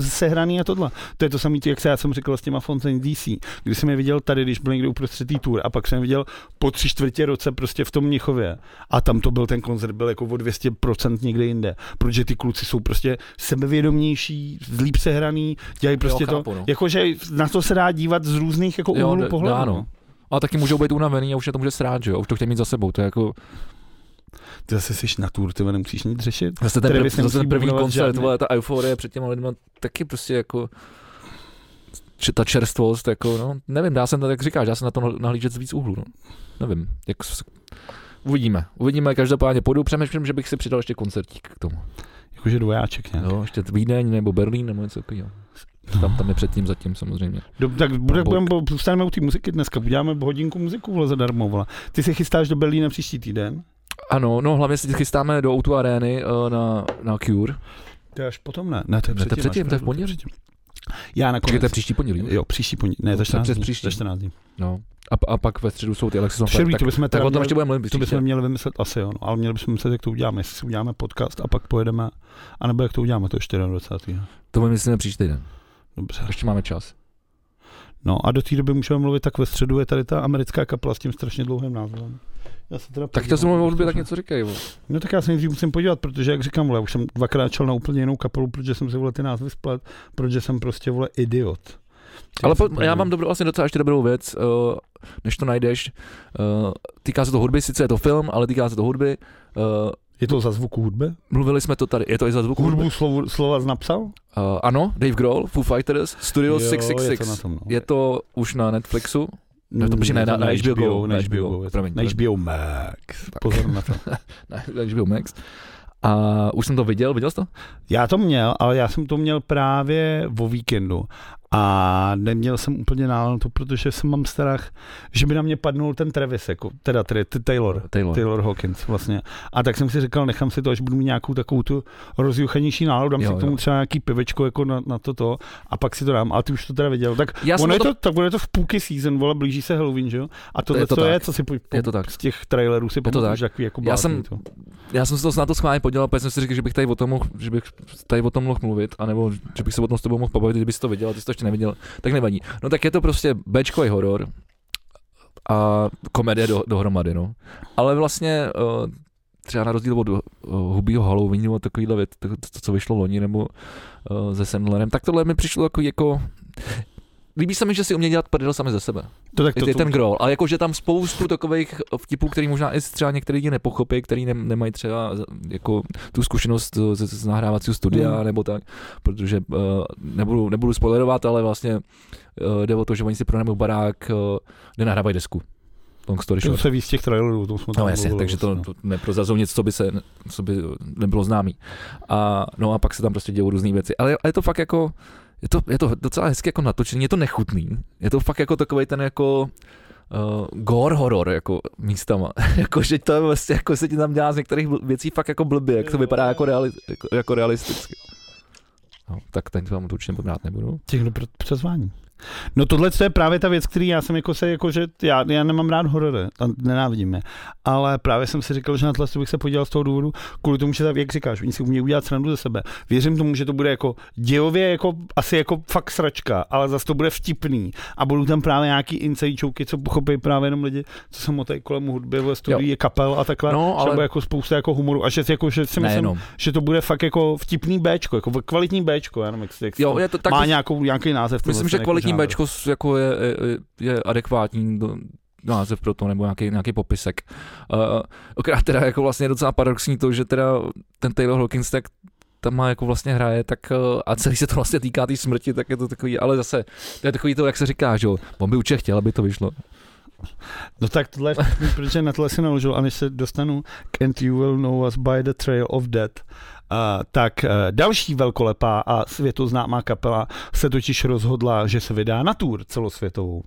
Speaker 2: sehraný a tohle. To je to samé, jak se já jsem říkal s těma Fontaine DC, kdy jsem je viděl tady, když byl někde uprostřed té tour a pak jsem je viděl po tři čtvrtě roce prostě v tom Mnichově. A tam to byl ten koncert, byl jako o 200% někde jinde. Protože ty kluci jsou prostě sebevědomější, líp sehraný, dělají prostě to,
Speaker 1: chápu, no.
Speaker 2: jakože na to se dá dívat z různých jako
Speaker 1: Jo,
Speaker 2: úhlů pohledu.
Speaker 1: dá, no. A taky můžou být unavený a už je to může srát, že jo? Už to chtějí mít za sebou. To je jako
Speaker 2: Ty zase jsi na tour, ty nemusíš nic řešit.
Speaker 1: zase ten, prv, zase ten první koncert, vole, ta euforie před těma lidma taky prostě jako ta čerstvost, jako, no, nevím, dá se, na- jak říkáš, dá se na to nahlížet z víc úhlu, no. Nevím, jak uvidíme, uvidíme, každopádně půjdu, přemýšlím, že bych si přidal ještě koncertík k tomu.
Speaker 2: Jakože dvojáček nějak.
Speaker 1: Jo, ještě Vídeň nebo Berlín nebo něco takového. Tam, tam je předtím zatím samozřejmě.
Speaker 2: Dob, tak bude,
Speaker 1: Bok.
Speaker 2: budeme, zůstaneme u té muziky dneska, uděláme hodinku muziku vole zadarmo. Vole. Ty se chystáš do Berlína příští týden?
Speaker 1: Ano, no hlavně se chystáme do Outu Areny uh, na, na Cure.
Speaker 2: To je až potom ne. Ne, to je
Speaker 1: Ne, to je
Speaker 2: předtím.
Speaker 1: předtím, to je v pondělí.
Speaker 2: Já nakonec.
Speaker 1: je příští pondělí.
Speaker 2: Jo, příští pondělí. Ne, za
Speaker 1: To je
Speaker 2: 14
Speaker 1: přes
Speaker 2: dní.
Speaker 1: příští.
Speaker 2: Za 14 dní.
Speaker 1: No. A, a pak ve středu jsou ty Alexis
Speaker 2: Přerví, to bychom
Speaker 1: tak tom
Speaker 2: měli-
Speaker 1: ještě budeme mluvit
Speaker 2: To bychom měli vymyslet asi, jo, no, ale měli bychom myslet, jak to uděláme, jestli si uděláme podcast a pak pojedeme, anebo jak to uděláme, to je 24.
Speaker 1: To myslíme příští týden.
Speaker 2: Dobře.
Speaker 1: Ještě máme čas.
Speaker 2: No a do té doby můžeme mluvit, tak ve středu je tady ta americká kapela s tím strašně dlouhým názvem. Já se teda
Speaker 1: Tak chtěl jsem o hudbě,
Speaker 2: co
Speaker 1: tak něco vole.
Speaker 2: No tak já se nejdřív musím podívat, protože jak říkám, vole, už jsem dvakrát šel na úplně jinou kapelu, protože jsem si vole ty názvy splet, protože jsem prostě vole idiot.
Speaker 1: Ale
Speaker 2: Tak
Speaker 1: po, já mám dobrou, vlastně docela ještě dobrou věc, uh, než to najdeš. Uh, týká se to hudby, sice je to film, ale týká se to hudby. Uh,
Speaker 2: Je to za zvuku hudby?
Speaker 1: mluvili jsme to tady, je to i za zvuk hudby.
Speaker 2: Hudbu slovo, slova napsal?
Speaker 1: Uh, ano, Dave Grohl, Foo Fighters, Studio
Speaker 2: Jo,
Speaker 1: 666.
Speaker 2: Je to na tom, no.
Speaker 1: Je to už na Netflixu. No, to
Speaker 2: Mm,
Speaker 1: počkej, ne,
Speaker 2: je to
Speaker 1: na- na HBO Go,
Speaker 2: na
Speaker 1: na
Speaker 2: HBO,
Speaker 1: HBO,
Speaker 2: to-
Speaker 1: promiň,
Speaker 2: na. HBO Max. (laughs) Pozor na to. (laughs)
Speaker 1: na HBO Max. A už jsem to viděl, viděl jsi to?
Speaker 2: Já to měl, ale já jsem to měl právě o víkendu. A neměl jsem úplně náladu to, protože jsem mám strach, že by na mě padnul ten Travis, jako, teda tedy, Taylor.
Speaker 1: Taylor.
Speaker 2: Taylor Hawkins vlastně. A tak jsem si říkal, nechám si to, až budu mít nějakou takovou tu rozjuchanější náladu, dám
Speaker 1: Jo,
Speaker 2: si k tomu
Speaker 1: jo.
Speaker 2: třeba nějaký pivečko jako na, na toto a pak si to dám. A ty už to teda viděl. Tak
Speaker 1: Já
Speaker 2: ono je
Speaker 1: to-
Speaker 2: to, tak ono je to v půlky season, vole, blíží se Halloween, že jo? A tohle
Speaker 1: Je to
Speaker 2: to je, co si po, po,
Speaker 1: Je to tak.
Speaker 2: z těch trailerů si pamatuješ,
Speaker 1: tak.
Speaker 2: takový jako
Speaker 1: Já jsem-
Speaker 2: to.
Speaker 1: Já jsem se to snad to schválně podělal, protože jsem si říkal, že bych tady o tom mohl, že bych tady o tom mohl mluvit, anebo že bych se o tom s tebou mohl pobavit, kdybys to viděl, ty jsi to ještě neviděl, tak nevadí. No tak je to prostě Bčkový horor a komedie do, dohromady, no. Ale vlastně uh, třeba na rozdíl od uh, Hubího Halloweenu a takovýhle věc, to, to, co vyšlo loni, nebo uh, se Sandlerem, tak tohle mi přišlo jako, jako Líbí se mi, že si umějí dělat prdel sami ze sebe.
Speaker 2: To, tak
Speaker 1: To,
Speaker 2: to,
Speaker 1: je
Speaker 2: to,
Speaker 1: ten grol. Ale jakože tam spoustu takových vtipů, který možná i třeba některý lidi nepochopí, který ne, nemají třeba jako tu zkušenost z, z nahrávacího studia
Speaker 2: Mm.
Speaker 1: nebo tak, protože uh, nebudu, nebudu spoilerovat, ale vlastně uh, jde o to, že oni si pronajmou barák, uh, kde nahrávají desku. Long story
Speaker 2: to
Speaker 1: short.
Speaker 2: se ví z těch trailerů, to jsme tam
Speaker 1: No jasně, takže to,
Speaker 2: vlastně.
Speaker 1: to neprozrazou nic, co by, se, co by nebylo známý. A, no a pak se tam prostě dějou různé věci. Ale, ale je to fakt jako, je to, je to docela hezky jako natočený, je to nechutný. Je to fakt jako takový ten jako uh, gore horor jako místama. (laughs) jako, že to je vlastně, jako se ti tam dělá z některých věcí fakt jako blbě, jak to vypadá jako, reali, jako, jako realisticky. No, tak ten vám to určitě pobrát nebudu.
Speaker 2: Těch do přezvání. No tohle to je právě ta věc, který já jsem jako se, jako že já, já nemám rád horory, nenávidím je, ale právě jsem si říkal, že na tohle bych se podíval z toho důvodu, kvůli tomu, že jak říkáš, oni si umějí udělat srandu ze sebe. Věřím tomu, že to bude jako dějově jako asi jako fakt sračka, ale zase to bude vtipný. A budou tam právě nějaký inside joky, co pochopí právě jenom lidi, co se motají kolem hudby, ve studií, kapel a takhle,
Speaker 1: No,
Speaker 2: ale... jako spousta jako humoru. A že, jako, že si myslím, že to bude fakt jako vtipný Bčko, jako kvalitní Bčko, já nevím, jak, jak
Speaker 1: Jo,
Speaker 2: to,
Speaker 1: je to tak,
Speaker 2: má nějakou, nějaký název.
Speaker 1: Myslím, že kvalitní
Speaker 2: žánr.
Speaker 1: Bčko jako je, je, je adekvátní do, název pro to, nebo nějaký, nějaký popisek. Uh, okrát teda jako vlastně je docela paradoxní to, že teda ten Taylor Hawkins tak tam má jako vlastně hraje, tak uh, a celý se to vlastně týká té smrti, tak je to takový, ale zase, to je takový to, jak se říká, že jo, on by určitě chtěl, aby to vyšlo.
Speaker 2: No tak tohle, protože na tohle si naložil, a než se dostanu k And You Will Know Us By The Trail of Death, tak uh, další velkolepá a světoznámá kapela se totiž rozhodla, že se vydá na tour celosvětovou.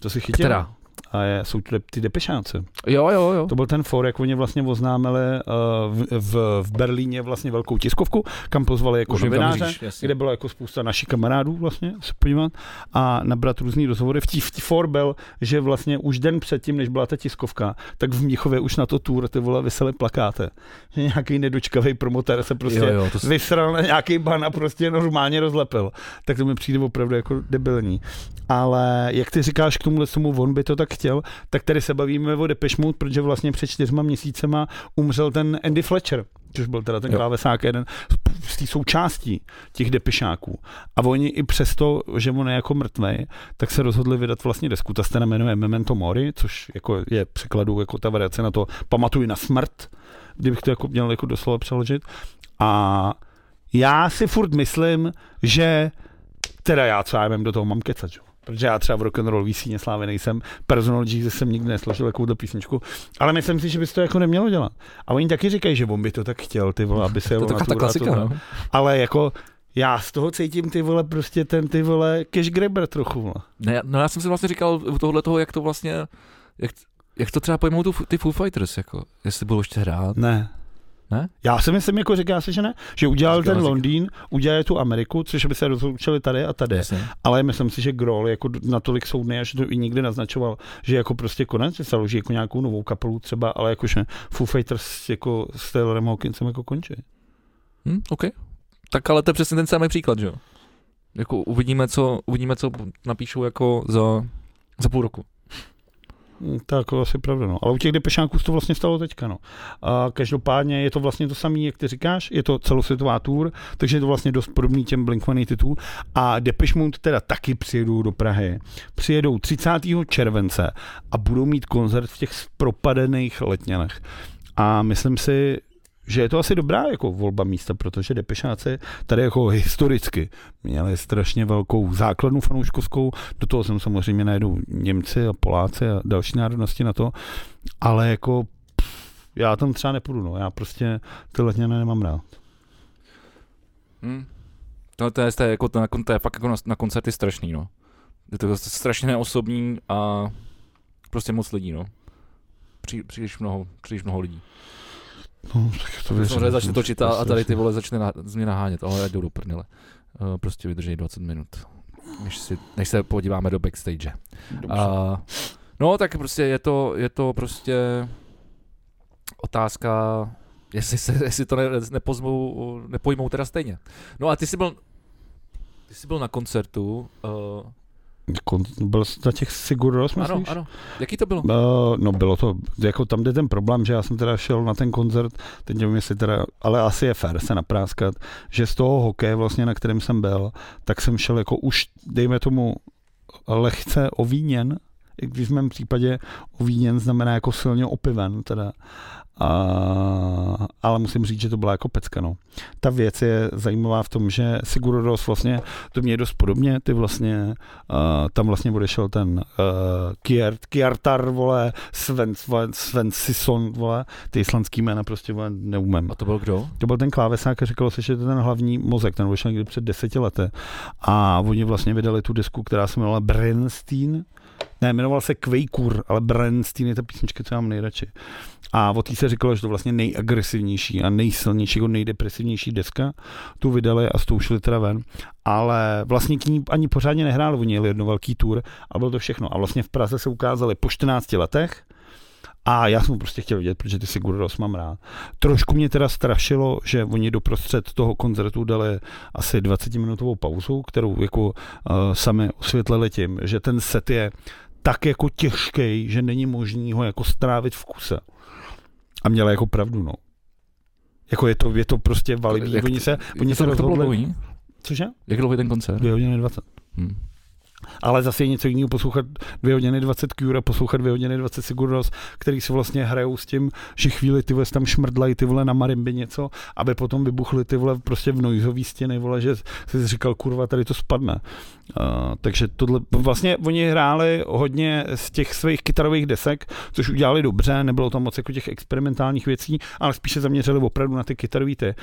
Speaker 2: To si chytil?
Speaker 1: Která?
Speaker 2: A je, jsou to ty depešáci.
Speaker 1: Jo, jo, jo.
Speaker 2: To byl ten for, jak oni vlastně oznámili uh, v, v, v Berlíně vlastně velkou tiskovku, kam pozvali jako
Speaker 1: Už
Speaker 2: novináře
Speaker 1: jasně.
Speaker 2: kde bylo jako spousta našich kamarádů vlastně se podívat a nabrat různý rozhovory. V tí, v tí for byl, že vlastně už den předtím, než byla ta tiskovka, tak v Mnichově už na to tour ty vole vysely plakáty. Že (laughs) nějaký nedočkavý promotér se prostě
Speaker 1: jo, jo, to
Speaker 2: vysral na nějaký ban a prostě normálně rozlepil. Tak to mi přijde opravdu jako debilní. Ale jak ty říkáš k tomuhle tomu, on by to tak chtěl, tak tady se bavíme o Depeche Mode, protože vlastně před čtyřma měsícema umřel ten Andy Fletcher, což byl teda ten
Speaker 1: Jo.
Speaker 2: klávesák jeden z- té součástí těch depešáků. A oni i přesto, že on je jako mrtvej, tak se rozhodli vydat vlastně desku. Ta se jmenuje Memento Mori, což jako je překladu jako ta variace na to pamatuj na smrt, kdybych to jako měl jako doslova přeložit. A já si furt myslím, že teda já, co já vím, do toho mám kecat, že? Protože já třeba v rock and roll síně slávy nejsem, Personal Jesus jsem nikdy nesložil takovou písničku, ale myslím si, že bys to jako nemělo dělat. A oni taky říkají, že on by to tak chtěl, ty vole, aby (laughs) se
Speaker 1: to taková ta klasika, no.
Speaker 2: Ale jako Já z toho cítím ty vole prostě ten ty vole cash grabber trochu. Vole.
Speaker 1: Ne, no já jsem si vlastně říkal u tohohle toho, jak to vlastně, jak, jak to třeba pojmou tu, ty Foo Fighters, jako, jestli budou ještě hrát.
Speaker 2: Ne.
Speaker 1: Ne?
Speaker 2: Já si myslím, jako říká se, že ne. Že udělal ten Londýn, udělal tu Ameriku, což by se rozloučili tady a tady.
Speaker 1: Jasně.
Speaker 2: Ale myslím si, že Grohl jako natolik soudný, že to i nikdy naznačoval, že jako prostě konec, že se založí jako nějakou novou kapelu třeba, ale jakože Foo Fighters jako s Taylorem Hawkinsem jako končí.
Speaker 1: Hm, OK. Tak ale to je přesně ten samý příklad, že jo? Jako uvidíme, co, uvidíme, co napíšou jako za, za půl roku.
Speaker 2: To je jako asi pravda, no. Ale u těch depešáků se to vlastně stalo teďka, no. A každopádně je to vlastně to samé, jak ty říkáš, je to celosvětová tour, takže je to vlastně dost podobný těm Blink-182 a Mode teda taky přijedou do Prahy. Přijedou 30. července a budou mít koncert v těch propadených letňanech. A myslím si, že je to asi dobrá jako volba místa, protože Depešáci tady jako historicky měli strašně velkou základnu fanouškovskou, do toho jsem samozřejmě najedou Němci a Poláci a další národnosti na to, ale jako pff, já tam třeba nepůjdu, no. já prostě ty letňany nemám rád.
Speaker 1: Hm. No to je, to je, jako, to, to je fakt jako na, na koncerty strašný, no. Je to strašně neosobní a prostě moc lidí, no. Pří, příliš mnoho, příliš mnoho lidí.
Speaker 2: No, tak to věřím.
Speaker 1: Samozřejmě začne točit a, a tady ty vole začne na, z mě nahánět, ale ať jdou do prdele. Uh, prostě vydrží 20 minut, než, si, než se podíváme do backstage. A, no tak prostě je to, je to prostě otázka, jestli, se, jestli to ne, nepozmou, nepojmou teda stejně. No a ty jsi byl, ty jsi byl na koncertu, uh,
Speaker 2: Byl jsi na těch Sigur Rós,
Speaker 1: ano,
Speaker 2: myslíš?
Speaker 1: ano, jaký to bylo?
Speaker 2: Uh, no bylo to, jako tam jde ten problém, že já jsem teda šel na ten koncert, teď nevím, jestli teda, ale asi je fér se napráskat, že z toho hokeje vlastně, na kterém jsem byl, tak jsem šel jako už, dejme tomu, lehce ovíněn, i když v mém případě ovíněn znamená jako silně opiven, teda. A, ale musím říct, že to byla jako pecka, no. Ta věc je zajímavá v tom, že Sigur Rós vlastně, to mě je dost podobně, ty vlastně, uh, tam vlastně odešel ten uh, Kiert, Kjartar, vole, Sven, Sven, Sven Sison, vole, ty islandský jména prostě, vole, neumím.
Speaker 1: A to byl kdo?
Speaker 2: To byl ten klávesák říkalo se, že to je ten hlavní mozek, ten vyšel někdy před deseti lety. A oni vlastně vydali tu desku, která se jmenovala Brenstein. Ne, jmenoval se Quaker, ale Brenstein je ta písnička, co mám nejradši. A o té se říkalo, že to vlastně nejagresivnější a nejsilnější, jako nejdepresivnější deska. Tu vydali a s tou šli teda ven. Ale vlastně k ní ani pořádně nehráli, oni jeli jedno velký tour a bylo to všechno. A vlastně v Praze se ukázali po 14 letech a já jsem prostě chtěl vidět, protože ty Sigur Rós mám rád. Trošku mě teda strašilo, že oni doprostřed toho koncertu dali asi 20-minutovou pauzu, kterou jako uh, sami osvětlili tím, že ten set je tak jako těžký, že není možný ho jako strávit v kuse. A měla jako pravdu, no. Jako je to, je to prostě validní.
Speaker 1: Jak-
Speaker 2: Oni se, oni
Speaker 1: jak
Speaker 2: se
Speaker 1: to,
Speaker 2: rozhodli... Cože?
Speaker 1: Jak dlouhý ten koncert?
Speaker 2: 2 hodiny 20.
Speaker 1: Hm.
Speaker 2: Ale zase je něco jiného poslouchat 2 hodiny 20 Cure a poslouchat 2 hodiny 20 Sigur Rós, který si vlastně hrajou s tím, že chvíli ty vole tam šmrdlají ty vole na marimby něco, aby potom vybuchly ty vole prostě v noizový stěny, vole, že jsi říkal, kurva, tady to spadne. Uh, takže tohle, vlastně oni hráli hodně z těch svých kytarových desek, což udělali dobře, nebylo tam moc jako těch experimentálních věcí, ale spíš se zaměřili opravdu na ty kytarový ty.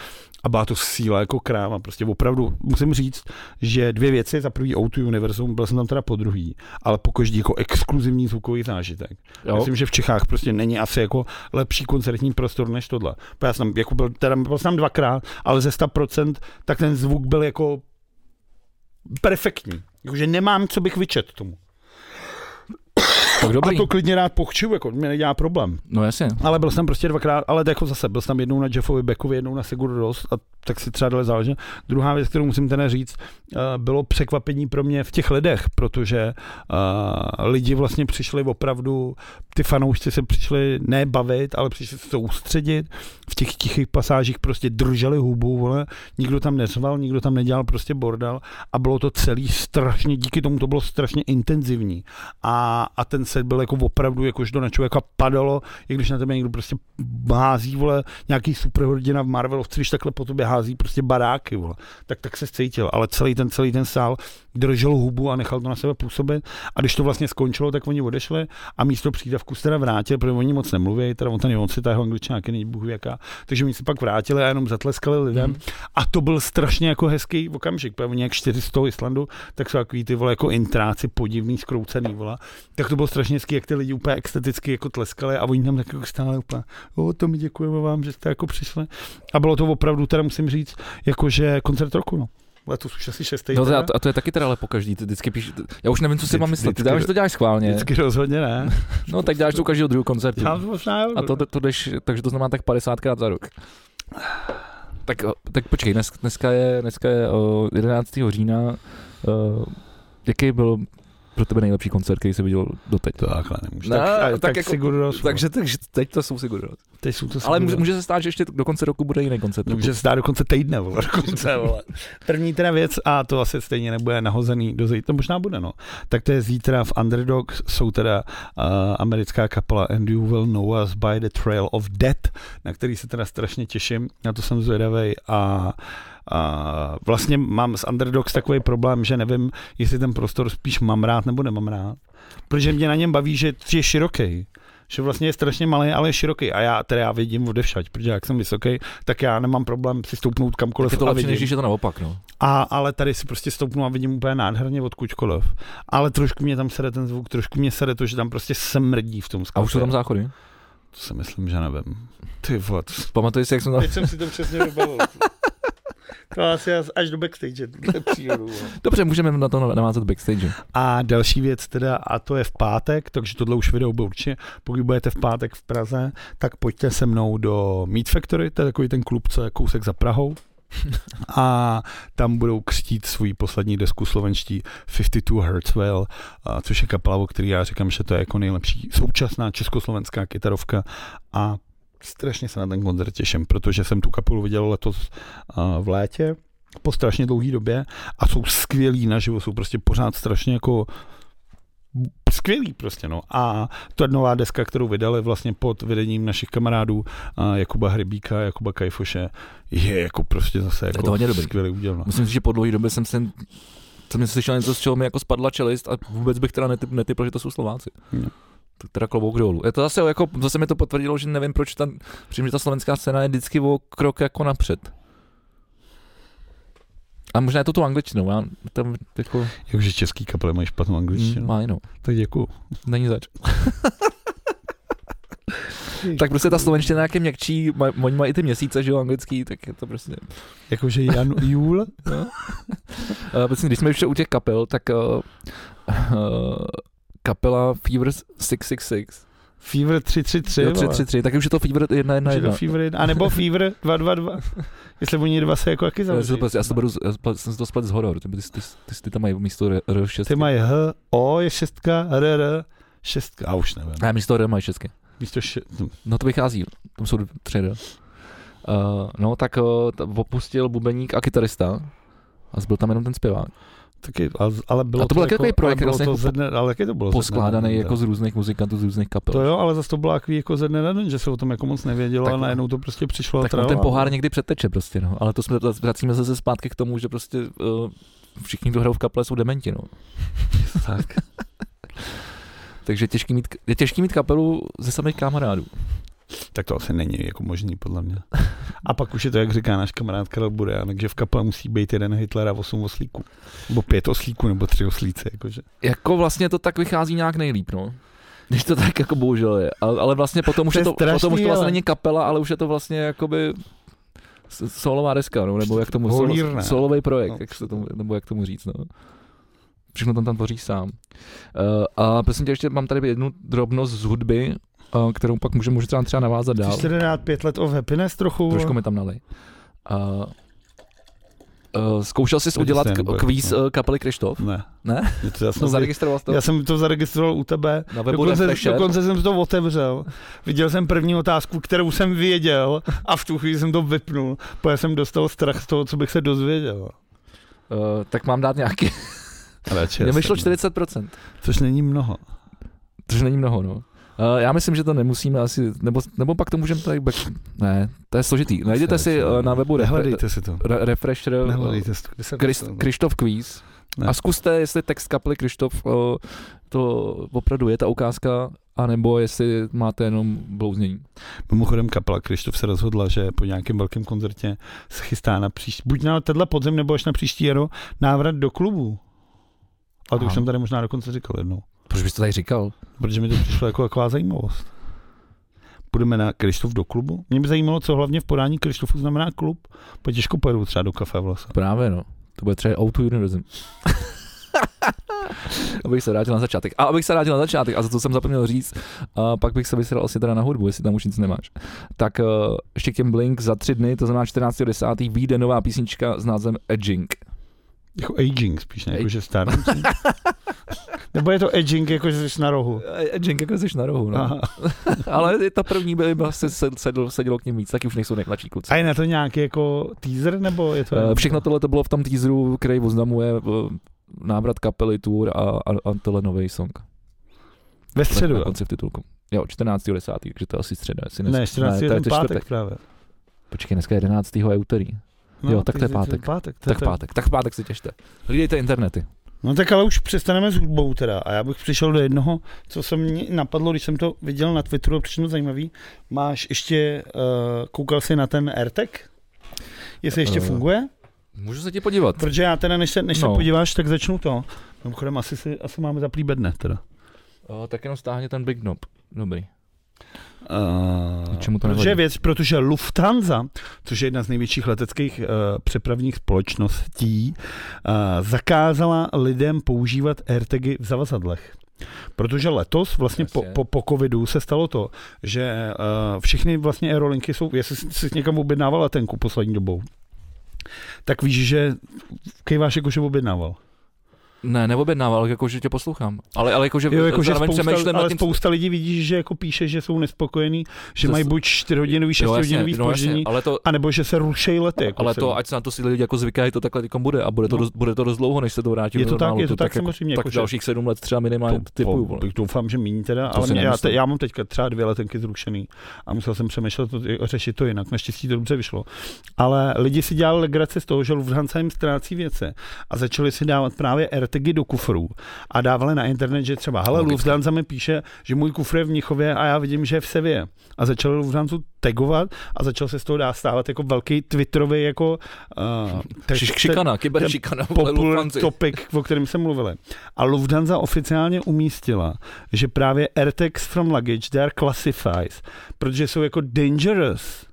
Speaker 2: A byla to síla jako kráva, prostě opravdu musím říct, že dvě věci, za prvý O2 Universum, byl jsem tam teda po druhý, ale po každý jako exkluzivní zvukový zážitek.
Speaker 1: Jo.
Speaker 2: Myslím, že v Čechách prostě není asi jako lepší koncertní prostor než tohle. Já jsem jako byl, teda byl jsem tam dvakrát, ale ze 100% tak ten zvuk byl jako perfektní. Jakože nemám, co bych vyčet tomu.
Speaker 1: Tak dobrý.
Speaker 2: A to klidně rád pochču, jako mě nedělá problém.
Speaker 1: No jasně.
Speaker 2: Ale byl jsem prostě dvakrát, ale jako zase, byl jsem tam jednou na Jeffovi Beckovi, jednou na Sigur Ros a tak si třeba dali záležet. Druhá věc, kterou musím teda říct, eh, bylo překvapení pro mě v těch lidech, protože eh, lidi vlastně přišli opravdu, ty fanoušci se přišli ne bavit, ale přišli se soustředit. V těch tichých pasážích prostě drželi hubu, vole. nikdo tam neřval, nikdo tam nedělal prostě bordel a bylo to celý strašně, díky tomu to bylo strašně intenzivní. A, a ten set byl jako opravdu, jakož do na člověka padalo, i když na tebe někdo prostě hází, vole, nějaký superhrdina v Marvelovci, když takhle po tobě hází prostě baráky, vole. Tak, tak se cítil, ale celý ten, celý ten sál držel hubu a nechal to na sebe působit. A když to vlastně skončilo, tak oni odešli a místo přídavku se teda vrátili, protože oni moc nemluví, teda on ten on si ta jeho angličtina není bůh jaká. Takže oni se pak vrátili a jenom zatleskali lidem. Mm. A to byl strašně jako hezký okamžik, protože oni jak 400 Islandu, tak jsou takový ty vole jako intráci podivný, skroucený, vole. Tak to bylo strašně hezký, jak ty lidi úplně extaticky jako tleskali a oni tam tak jako stále úplně, o, to mi děkujeme vám, že jste jako přišli. A bylo to opravdu, teda musím říct, jakože koncert roku, no letos už asi šestý.
Speaker 1: No a to, a to je taky teda ale po každý, ty vždycky píš, já už nevím, co si mám myslet, ty dáš, že to děláš schválně.
Speaker 2: Vždycky rozhodně ne. (laughs)
Speaker 1: No tak děláš to u každého druhého koncertu.
Speaker 2: Já to možná,
Speaker 1: a to, to, to jdeš, takže to znamená tak 50krát za rok. Tak, tak počkej, dnes, dneska je, dneska je o 11. října, uh, jaký byl pro tebe nejlepší koncert, který jsi viděl doteď?
Speaker 2: To takhle nemůžu.
Speaker 1: No,
Speaker 2: tak,
Speaker 1: tak,
Speaker 2: tak
Speaker 1: jako,
Speaker 2: Sigurdos.
Speaker 1: Takže, takže teď to jsou Sigurdos.
Speaker 2: Teď jsou to
Speaker 1: Ale může, může, se stát, že ještě do konce roku bude jiný koncert.
Speaker 2: Může se stát do konce týdne, vole, dokonce, (laughs) vole. První teda věc, a to asi stejně nebude nahozený do zítra, to možná bude, no. Tak to je zítra v Underdog, jsou teda uh, americká kapela And You Will Know Us By The Trail of Death, na který se teda strašně těším, na to jsem zvědavej a a vlastně mám s Underdogs takový problém, že nevím, jestli ten prostor spíš mám rád nebo nemám rád. Protože mě na něm baví, že je široký že vlastně je strašně malý, ale je široký. A já teda já vidím odevšať, protože jak jsem vysoký, tak já nemám problém si stoupnout kamkoliv.
Speaker 1: Tak je to lepší,
Speaker 2: než
Speaker 1: když je to naopak. No.
Speaker 2: A, ale tady si prostě stoupnu a vidím úplně nádherně odkudkoliv. Ale trošku mě tam sede ten zvuk, trošku mě sede to, že tam prostě smrdí v tom
Speaker 1: sklepě. A už jsou tam záchody?
Speaker 2: To si myslím, že nevím. Ty vole.
Speaker 1: Pamatuješ si, jak jsem tam...
Speaker 2: Teď jsem si to přesně vybavil. (laughs) To asi až do backstage.
Speaker 1: Dobře, můžeme na to navázat backstage.
Speaker 2: A další věc teda, a to je v pátek, takže tohle už video bude určitě. Pokud budete v pátek v Praze, tak pojďte se mnou do Meat Factory, to je takový ten klub, co je kousek za Prahou. (laughs) a tam budou křtít svůj poslední desku slovenští 52 Hertzwell, což je kapela, o který já říkám, že to je jako nejlepší současná československá kytarovka a strašně se na ten koncert těším, protože jsem tu kapelu viděl letos v létě po strašně dlouhé době a jsou skvělí naživo, jsou prostě pořád strašně jako skvělý prostě, no. A to je nová deska, kterou vydali vlastně pod vedením našich kamarádů Jakuba Hrybíka, Jakuba Kajfoše, je jako prostě zase jako
Speaker 1: je to hodně dobrý.
Speaker 2: skvělý. No.
Speaker 1: Myslím si, že po dlouhé době jsem se jsem slyšel něco, z čeho mi jako spadla čelist a vůbec bych teda netyp, netypl, že to jsou Slováci. No to teda klobouk dolů. Je to zase jako, zase mi to potvrdilo, že nevím, proč ta, protože ta slovenská scéna je vždycky o krok jako napřed. A možná je to tu angličtinou, já tam jako...
Speaker 2: Jakože český kapely mají špatnou angličtinu.
Speaker 1: Mm, mají, no.
Speaker 2: Tak děkuju.
Speaker 1: Není zač. (laughs) tak prostě ta slovenština jak je měkčí, maj, oni mají i ty měsíce, že jo, anglický, tak je to prostě...
Speaker 2: Jakože Jan (laughs) Jul? no. (laughs)
Speaker 1: uh, když jsme ještě u těch kapel, tak uh, uh, kapela Fever 666.
Speaker 2: Fever 333,
Speaker 1: jo, 333, tak už je to Fever 111.
Speaker 2: Fever 1, a nebo Fever 222. (laughs) Jestli oni dva se jako jaký
Speaker 1: zavřít. Já, já, to beru, já jsem to splet z horor, ty, ty, ty, ty, ty tam mají místo R6.
Speaker 2: Ty mají H, O je šestka, R, R, šestka, a už nevím.
Speaker 1: Ne, místo R mají šestky.
Speaker 2: Místo še...
Speaker 1: No to vychází, tam jsou tři R. Uh, no tak uh, opustil bubeník a kytarista a zbyl tam jenom ten zpěvák.
Speaker 2: Taky, ale bylo
Speaker 1: a to byl
Speaker 2: jako,
Speaker 1: takový projekt,
Speaker 2: bylo
Speaker 1: vlastně
Speaker 2: to jako ze dne, ale jaký to bylo
Speaker 1: poskládaný jako z různých muzikantů, z různých kapel.
Speaker 2: To jo, ale zase to bylo takový jako ze dne na den, že se o tom jako moc nevědělo tak, a najednou to prostě přišlo.
Speaker 1: Tak
Speaker 2: a
Speaker 1: ten pohár někdy přeteče prostě, no. Ale to jsme, vracíme se zpátky k tomu, že prostě uh, všichni, kdo hrajou v kaple, jsou dementi, no. (laughs)
Speaker 2: tak.
Speaker 1: Takže těžký mít, je těžký mít kapelu ze samých kamarádů.
Speaker 2: Tak to asi není jako možný, podle mě. A pak už je to, jak říká náš kamarád Karel Bude, takže v kapele musí být jeden Hitler a osm oslíků. Nebo pět oslíků, nebo tři oslíci. Jakože.
Speaker 1: Jako vlastně to tak vychází nějak nejlíp, no. Když to tak jako bohužel je. Ale, ale vlastně potom už, to je to, strašný, potom už to vlastně ale... není kapela, ale už je to vlastně jakoby solová deska, no, nebo jak tomu, solo, solový projekt, no. jak se tomu, nebo jak tomu říct, no. Všechno tam tam tvoří sám. Uh, a prosím tě, ještě mám tady jednu drobnost z hudby, kterou pak můžeme může třeba, třeba navázat dál.
Speaker 2: Chceš dát pět let of happiness trochu?
Speaker 1: Trošku mi tam nalej. Uh, Uh, zkoušel jsi udělat kvíz uh, kapely Krištof?
Speaker 2: Ne.
Speaker 1: Ne?
Speaker 2: To já jsem
Speaker 1: no, zaregistroval
Speaker 2: to? Já jsem to zaregistroval u tebe.
Speaker 1: Na webu
Speaker 2: dokonce, dokonce jsem to otevřel. Viděl jsem první otázku, kterou jsem věděl a v tu chvíli jsem to vypnul, protože jsem dostal strach z toho, co bych se dozvěděl. Uh,
Speaker 1: tak mám dát nějaký. Mně vyšlo 40%.
Speaker 2: Což není mnoho.
Speaker 1: Což není mnoho, no. Uh, já myslím, že to nemusíme asi, nebo, nebo pak to můžeme tady back... Ne, to je složitý. Najděte si uh, na webu
Speaker 2: Nehledejte si to.
Speaker 1: re, Refresher
Speaker 2: to-
Speaker 1: Krištof Kvíz
Speaker 2: Ne.
Speaker 1: a zkuste, jestli text kapely Krištof to opravdu je ta ukázka, anebo jestli máte jenom blouznění.
Speaker 2: Mimochodem kapela Krištof se rozhodla, že po nějakém velkém koncertě se chystá na příští, buď na tenhle podzem, nebo až na příští jaro, návrat do klubu. Ale to už
Speaker 1: Aha.
Speaker 2: jsem tady možná dokonce říkal jednou.
Speaker 1: Proč bys to tady říkal?
Speaker 2: Protože mi to přišlo jako taková zajímavost. Půjdeme na Krištof do klubu? Mě by zajímalo, co hlavně v podání Krištofu znamená klub. Po těžko pojedu třeba do kafe vlastně.
Speaker 1: Právě no. To bude třeba Auto Univerzum. (laughs) abych se vrátil na začátek. A abych se vrátil na začátek, a za to jsem zapomněl říct, a pak bych se vysral asi teda na hudbu, jestli tam už nic nemáš. Tak uh, ještě k těm Blink za tři dny, to znamená 14.10. vyjde nová písnička s názvem Edging.
Speaker 2: Jako aging spíš, ne? Jako, že stárnutí. (laughs) Nebo je to edging, jako že jsi na rohu.
Speaker 1: Edging jako jsi na rohu, no. (laughs) Ale ta první by se sedl, sedělo k ním víc, taky už nejsou nejmladší kluci.
Speaker 2: A je na to nějaký jako teaser, nebo je to...
Speaker 1: Eh, Všechno tohle to bylo v tom teaseru, který oznamuje eh, návrat kapely, tour a, a, a tohle nový song.
Speaker 2: Ve středu,
Speaker 1: na konci v titulku. Jo, 14.10. takže to je asi středa. Jestli
Speaker 2: Ne, 14.
Speaker 1: to
Speaker 2: je
Speaker 1: to
Speaker 2: pátek
Speaker 1: čtvrtek.
Speaker 2: právě.
Speaker 1: Počkej, dneska je 11. je úterý. Jo, tak to je pátek.
Speaker 2: pátek to
Speaker 1: Tak pátek, tak pátek si těšte. Hlídejte internety.
Speaker 2: No tak ale už přestaneme s hudbou teda. A já bych přišel do jednoho, co se mě napadlo, když jsem to viděl na Twitteru, přišlo zajímavý. Máš ještě, uh, koukal jsi na ten AirTag? Jestli ještě
Speaker 1: Eh,
Speaker 2: funguje?
Speaker 1: Můžu se ti podívat.
Speaker 2: Protože já teda, než se, než se
Speaker 1: No.
Speaker 2: podíváš, tak začnu to. Mimochodem, asi, si, asi máme zaplý bedne teda.
Speaker 1: O, tak jenom stáhně ten Big Knob. Dobrý.
Speaker 2: Uh,
Speaker 1: Čemu to
Speaker 2: protože věc, protože Lufthansa, což je jedna z největších leteckých uh, přepravních společností, uh, zakázala lidem používat AirTagy v zavazadlech. Protože letos, vlastně po, po, po covidu, se stalo to, že uh, všechny vlastně aerolinky jsou, jestli jsi jsi někam objednával letenku poslední dobou, tak víš, že kejváš jako, že objednával.
Speaker 1: Ne, neobjednával, ale jako, že tě poslouchám. Ale, ale jako, že,
Speaker 2: Jo, jako, že spousta, ale
Speaker 1: tím,
Speaker 2: spousta lidí vidí, že jako píše, že jsou nespokojení, že
Speaker 1: Zas-
Speaker 2: mají buď 4 hodinový, 6
Speaker 1: Jo, jasně,
Speaker 2: hodinový
Speaker 1: no, jasně,
Speaker 2: spoždění,
Speaker 1: ale to,
Speaker 2: anebo že se rušejí lety. Jako
Speaker 1: ale
Speaker 2: se-
Speaker 1: to, ať se na to si lidi jako zvykají, to takhle teďkom bude a bude to,
Speaker 2: No.
Speaker 1: dost, bude to dost dlouho, než se to vrátí
Speaker 2: Je to tak, je to tak
Speaker 1: jako,
Speaker 2: samozřejmě,
Speaker 1: tak
Speaker 2: jako,
Speaker 1: dalších sedm let třeba minimálně vole.
Speaker 2: doufám, že méně teda, ale já, mám teďka třeba dvě letenky zrušený a musel jsem přemýšlet to, řešit to jinak. Naštěstí to dobře vyšlo. Ale lidi si dělali legraci z toho, že Lufthansa jim ztrácí věci a začali si dávat právě AirTagy do kufrů a dávali na internet, že třeba, hele. Lufthansa mi píše, že můj kufr je v Mnichově a já vidím, že je v Sevě. A začali Lufthansa tagovat a začal se z toho dá stávat jako velký twitterový jako uh, te- te-
Speaker 1: Šikana, kyberšikana,
Speaker 2: topic, o kterém jsme mluvili. A Lufthansa oficiálně umístila, že právě AirTags from luggage, they are classified, protože jsou jako dangerous.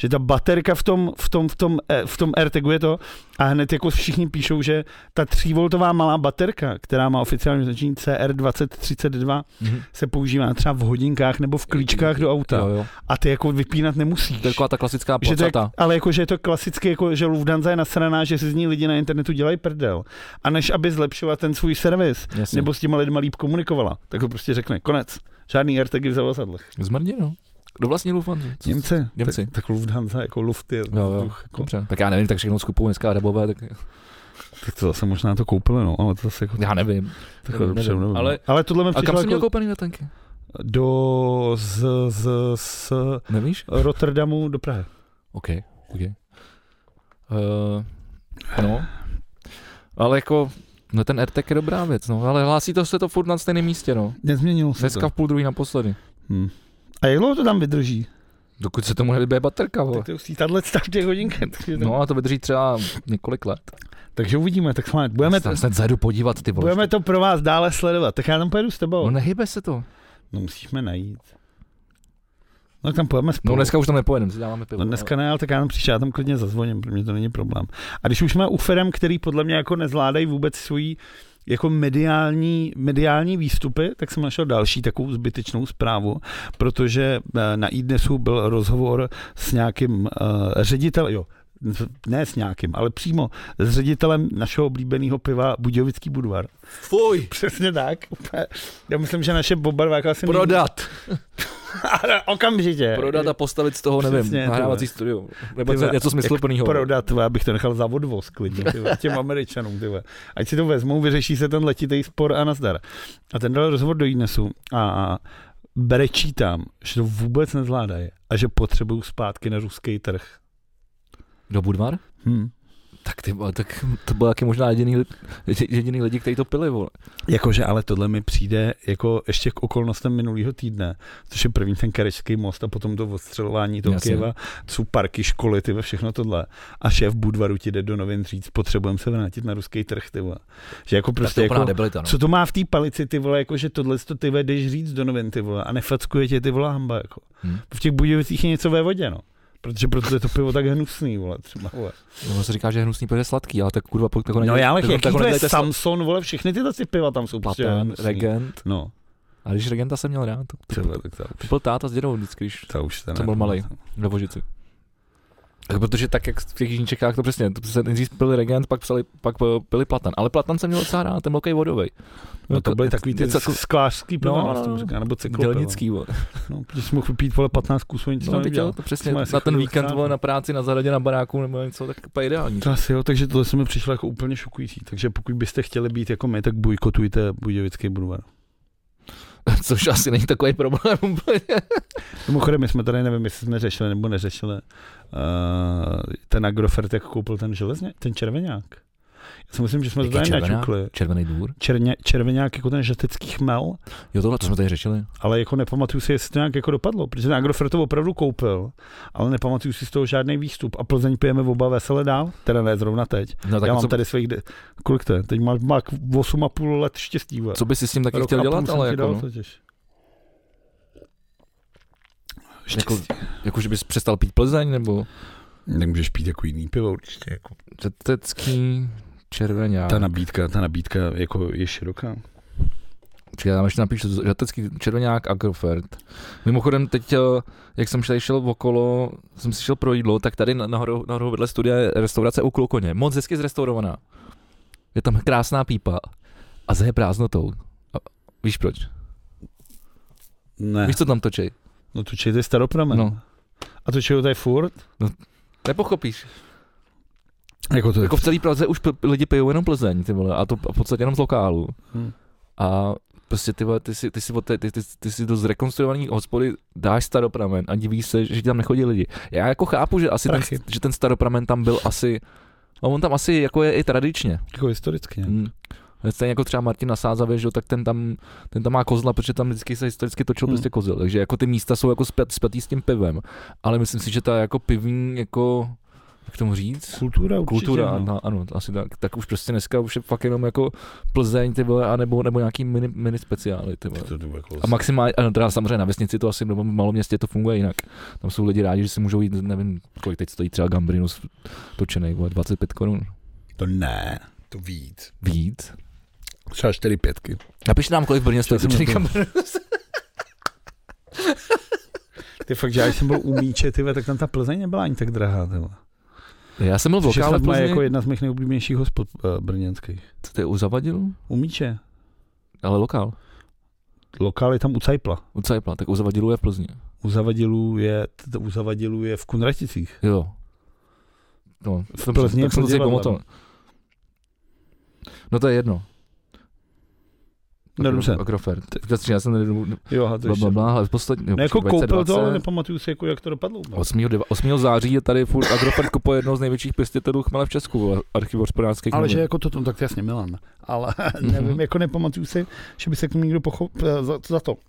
Speaker 2: Že ta baterka v tom, v tom, v tom, eh, v tom AirTagu je to a hned jako všichni píšou, že ta 3V malá baterka, která má oficiální značení CR2032,
Speaker 1: Mhm.
Speaker 2: se používá třeba v hodinkách nebo v klíčkách do auta.
Speaker 1: Jo, jo.
Speaker 2: A ty jako vypínat nemusíš.
Speaker 1: To je taková ta klasická
Speaker 2: Že to je,
Speaker 1: placata.
Speaker 2: ale jako, že je to klasicky, jako, že Lufthansa je nasraná, že si z ní lidi na internetu dělají prdel. A než aby zlepšila ten svůj servis,
Speaker 1: Jasně.
Speaker 2: nebo s těma lidma líp komunikovala, tak ho prostě řekne, konec. Žádný AirTagy v zavazadlech.
Speaker 1: Zmrdě, no. Kdo vlastní Lufthansa? Co-
Speaker 2: Němci.
Speaker 1: Němci.
Speaker 2: Tak, tak Lufthansa jako Luft je.
Speaker 1: Jo, jo,
Speaker 2: jako,
Speaker 1: dobře. Tak já nevím, tak všechno skupuju dneska arabové, tak
Speaker 2: tak to zase možná to koupili, no, ale to zase jako
Speaker 1: já nevím.
Speaker 2: takhle
Speaker 1: nevím,
Speaker 2: dobře,
Speaker 1: nevím.
Speaker 2: nevím.
Speaker 1: Ale-
Speaker 2: ale tohle mi
Speaker 1: A kam
Speaker 2: přišlo
Speaker 1: jsi měl
Speaker 2: jako
Speaker 1: koupený letenky?
Speaker 2: do z, z, z
Speaker 1: Nevíš?
Speaker 2: Rotterdamu do Prahy.
Speaker 1: OK, OK. Uh, no. Ale jako, no ten AirTag je dobrá věc, no. Ale hlásí to se to furt na stejném místě, no.
Speaker 2: Nezměnilo se
Speaker 1: Dneska
Speaker 2: to.
Speaker 1: v půl druhý naposledy.
Speaker 2: Hm. A jak dlouho to tam vydrží?
Speaker 1: Dokud se tomu nevybije baterka, vole.
Speaker 2: Tak to musí tahle stav těch hodinky. To-
Speaker 1: No a to vydrží třeba několik let.
Speaker 2: takže uvidíme, tak jsme, budeme,
Speaker 1: Já tam snad zajdu podívat, ty vole.
Speaker 2: budeme to pro vás dále sledovat. Tak já tam pojedu s tebou.
Speaker 1: No nehybe se to.
Speaker 2: No musíme najít. No tam pojeme spolu.
Speaker 1: No dneska už tam nepojedeme, si dáváme pivo.
Speaker 2: No dneska ne, ale tak já tam příště, já tam klidně zazvoním, pro mě to není problém. A když už jsme u firm, který podle mě jako nezvládají vůbec svoji jako mediální, mediální výstupy, tak jsem našel další takovou zbytečnou zprávu, protože eh, na iDnesu byl rozhovor s nějakým uh, ředitelem, jo, ne s nějakým, ale přímo s ředitelem našeho oblíbeného piva Budějovický Budvar.
Speaker 1: Fuj! (laughs)
Speaker 2: Přesně tak. Já myslím, že naše bobarváka asi
Speaker 1: Prodat! (laughs)
Speaker 2: Ale okamžitě.
Speaker 1: Prodat a postavit z toho, nevím,
Speaker 2: Přesně,
Speaker 1: nahrávací studio. Nebo
Speaker 2: Ty vole,
Speaker 1: něco smysluplného.
Speaker 2: Prodat, tvé, abych to nechal za odvoz klidně, ty vole, těm američanům, ty vole. Ať si to vezmou, vyřeší se ten letitý spor a nazdar. A ten dal rozhovor do Inesu a, a brečítám, že to vůbec nezvládají a že potřebují zpátky na ruský trh.
Speaker 1: Do Budvar?
Speaker 2: Hm.
Speaker 1: Tak, ty, tak to byl taky možná jediný, (laughs) jediný lidi, kteří to pili, vole.
Speaker 2: Jakože ale tohle mi přijde jako ještě k okolnostem minulého týdne, což je první ten Karečský most a potom to odstřelování toho to jsou parky, školy, ty všechno tohle. A šéf Budvaru ti jde do novin říct, potřebujeme se vrátit na ruský trh, ty vole. Že jako prostě jako,
Speaker 1: debilita, no.
Speaker 2: co to má v té palici, ty vole, jako že tohle to ty jdeš říct do novin, ty vole, a nefackuje tě ty vole hamba, jako.
Speaker 1: Hm.
Speaker 2: V těch Budějovicích je něco ve vodě, no. Protože proto je to pivo tak hnusný, vole, třeba, vole.
Speaker 1: No, se říká, že je hnusný, protože je sladký, ale tak kurva, tak ho
Speaker 2: No
Speaker 1: nedělej-
Speaker 2: já ale jaký to je Samson, vole, všechny tyhle si piva tam jsou prostě.
Speaker 1: Regent.
Speaker 2: No,
Speaker 1: A když Regenta jsem měl rád, to,
Speaker 2: třeba, tak to
Speaker 1: to
Speaker 2: už,
Speaker 1: byl táta s dědou vždycky, když
Speaker 2: to už
Speaker 1: Jsem byl malej. ve Vožici. Protože tak, jak v těch jižních Čechách to přesně, to se nejdřív pili regent, pak, psali, pak pili platan. Ale platan jsem měl docela rád, ten velký vodový.
Speaker 2: No to byly takový ty
Speaker 1: jako
Speaker 2: sklářský piva,
Speaker 1: No,
Speaker 2: no,
Speaker 1: no,
Speaker 2: no,
Speaker 1: no.
Speaker 2: říká, nebo cyklopiva.
Speaker 1: dělnický, vole.
Speaker 2: No, protože jsi mohl vypít, vole, 15 kusů, nic
Speaker 1: No,
Speaker 2: no,
Speaker 1: jo, to přesně, na ten víkend vole, na práci, na zahradě, na baráku nebo něco, tak úplně ideální.
Speaker 2: To asi jo, takže tohle se mi přišlo jako úplně šokující. Takže pokud byste chtěli být jako my, tak bojkotujte Budějovický Budvar. (laughs)
Speaker 1: Což asi není takový problém úplně.
Speaker 2: Mimochodem, my jsme tady, nevím, jestli jsme řešili nebo neřešili, ten Agrofert, jak koupil ten železně, ten červeňák. Já si myslím, že jsme to tady nečukli.
Speaker 1: Červený dvůr.
Speaker 2: Černě, červeňák jako ten žatecký chmel,
Speaker 1: Jo, tohle, co jsme tady řešili.
Speaker 2: ale jako nepamatuju si, jestli to nějak jako dopadlo, protože ten Agrofert to opravdu koupil, ale nepamatuju si z toho žádný výstup a Plzeň pijeme oba vesele dál, teda ne zrovna teď.
Speaker 1: No, tak
Speaker 2: Já mám
Speaker 1: co,
Speaker 2: tady svých, de- kolik to je, teď má, má 8,5 let štěstí.
Speaker 1: co by si s tím taky
Speaker 2: Rok
Speaker 1: chtěl dělat, ale jako,
Speaker 2: dal
Speaker 1: no,
Speaker 2: totiž.
Speaker 1: jako,
Speaker 2: Štěstí.
Speaker 1: jako, že bys přestal pít Plzeň, nebo
Speaker 2: Nemůžeš pít jako jiný pivo určitě. Jako.
Speaker 1: řetecký červeňák.
Speaker 2: Ta nabídka, ta nabídka jako je široká.
Speaker 1: Čekaj, tam ještě napíšu, žatecký červeňák Agrofert. Mimochodem teď, eh, jak jsem šel, šel okolo, jsem si šel pro jídlo, tak tady na- nahoru, nahoru vedle studia je restaurace u Klokoně. Moc hezky zrestaurovaná. Je tam krásná pípa a zeje prázdnotou. A víš proč?
Speaker 2: Ne,
Speaker 1: Víš, co tam točí?
Speaker 2: No to je staropramen.
Speaker 1: No.
Speaker 2: A čeho to je furt?
Speaker 1: Nepochopíš.
Speaker 2: Jako to je
Speaker 1: Jako v celé Praze už p- lidi pijou jenom Plzeň, ty vole, a to v podstatě jenom z lokálu.
Speaker 2: Hm.
Speaker 1: A prostě ty, vole, ty, si, ty, si, té- ty, ty, ty si do zrekonstruované hospody dáš staropramen a divíš se, že ti tam nechodí lidi. Já jako chápu, že asi ten, že ten staropramen tam byl asi, no on tam asi jako je i tradičně.
Speaker 2: Jako historicky. Ne?
Speaker 1: Hmm. Stejně jako třeba Martin na Sázavě, že tak ten tam, ten tam má kozla, protože tam vždycky se historicky točil
Speaker 2: Hmm.
Speaker 1: prostě kozel. Takže jako ty místa jsou jako spjat, spjatý s tím pivem. Ale myslím si, že ta jako pivní, jako, jak tomu říct?
Speaker 2: Kultura určitě.
Speaker 1: Kultura,
Speaker 2: no.
Speaker 1: no. ano, asi tak, tak už prostě dneska už je fakt jenom jako Plzeň, ty vole, anebo, nebo nějaký mini, mini speciály, ty vole.
Speaker 2: Jako
Speaker 1: A maximálně, ano, teda samozřejmě na vesnici to asi, nebo v malom městě to funguje jinak. Tam jsou lidi rádi, že si můžou jít, nevím, kolik teď stojí třeba Gambrinus točený, vole, 25 korun.
Speaker 2: to ne, to víc.
Speaker 1: Víc.
Speaker 2: Třeba 4 pětky.
Speaker 1: Napište nám, kolik v Brně stojí Gambrinus. (laughs)
Speaker 2: Ty fakt, že já jsem byl u Míče, ty, tak tam ta Plzeň nebyla ani tak drahá. Ty. vole.
Speaker 1: Já jsem byl v lokále v Plzni,
Speaker 2: jako jedna z mých nejoblíbenějších hospod uh, brněnských.
Speaker 1: Co to je u Zavadilu?
Speaker 2: U Míče.
Speaker 1: Ale lokál.
Speaker 2: Lokál je tam u Cajpla.
Speaker 1: U Cajpla, tak u Zavadilu je v Plzni.
Speaker 2: U Zavadilů je, u Zavadilů je v Kunraticích.
Speaker 1: Jo. No,
Speaker 2: V Plzni je
Speaker 1: pomohl. No to je jedno.
Speaker 2: No dobře.
Speaker 1: Agrofert. Teďka já jsem nedu,
Speaker 2: Jo, aha, to
Speaker 1: bla, bla, bla, ale poslední,
Speaker 2: No, jako koupil to, ale
Speaker 1: 2020,
Speaker 2: nepamatuju si, jako, jak to dopadlo.
Speaker 1: 8. deva- 8. září je tady furt Agrofert kupuje jedno z největších pěstitelů chmele v Česku, archiv hospodářských
Speaker 2: Ale že jako to, no, tak to jasně Milan. Ale (laughs)
Speaker 1: Mhm.
Speaker 2: nevím, jako nepamatuju si, že by se k tomu někdo pochop, eh, za, za to. Uh,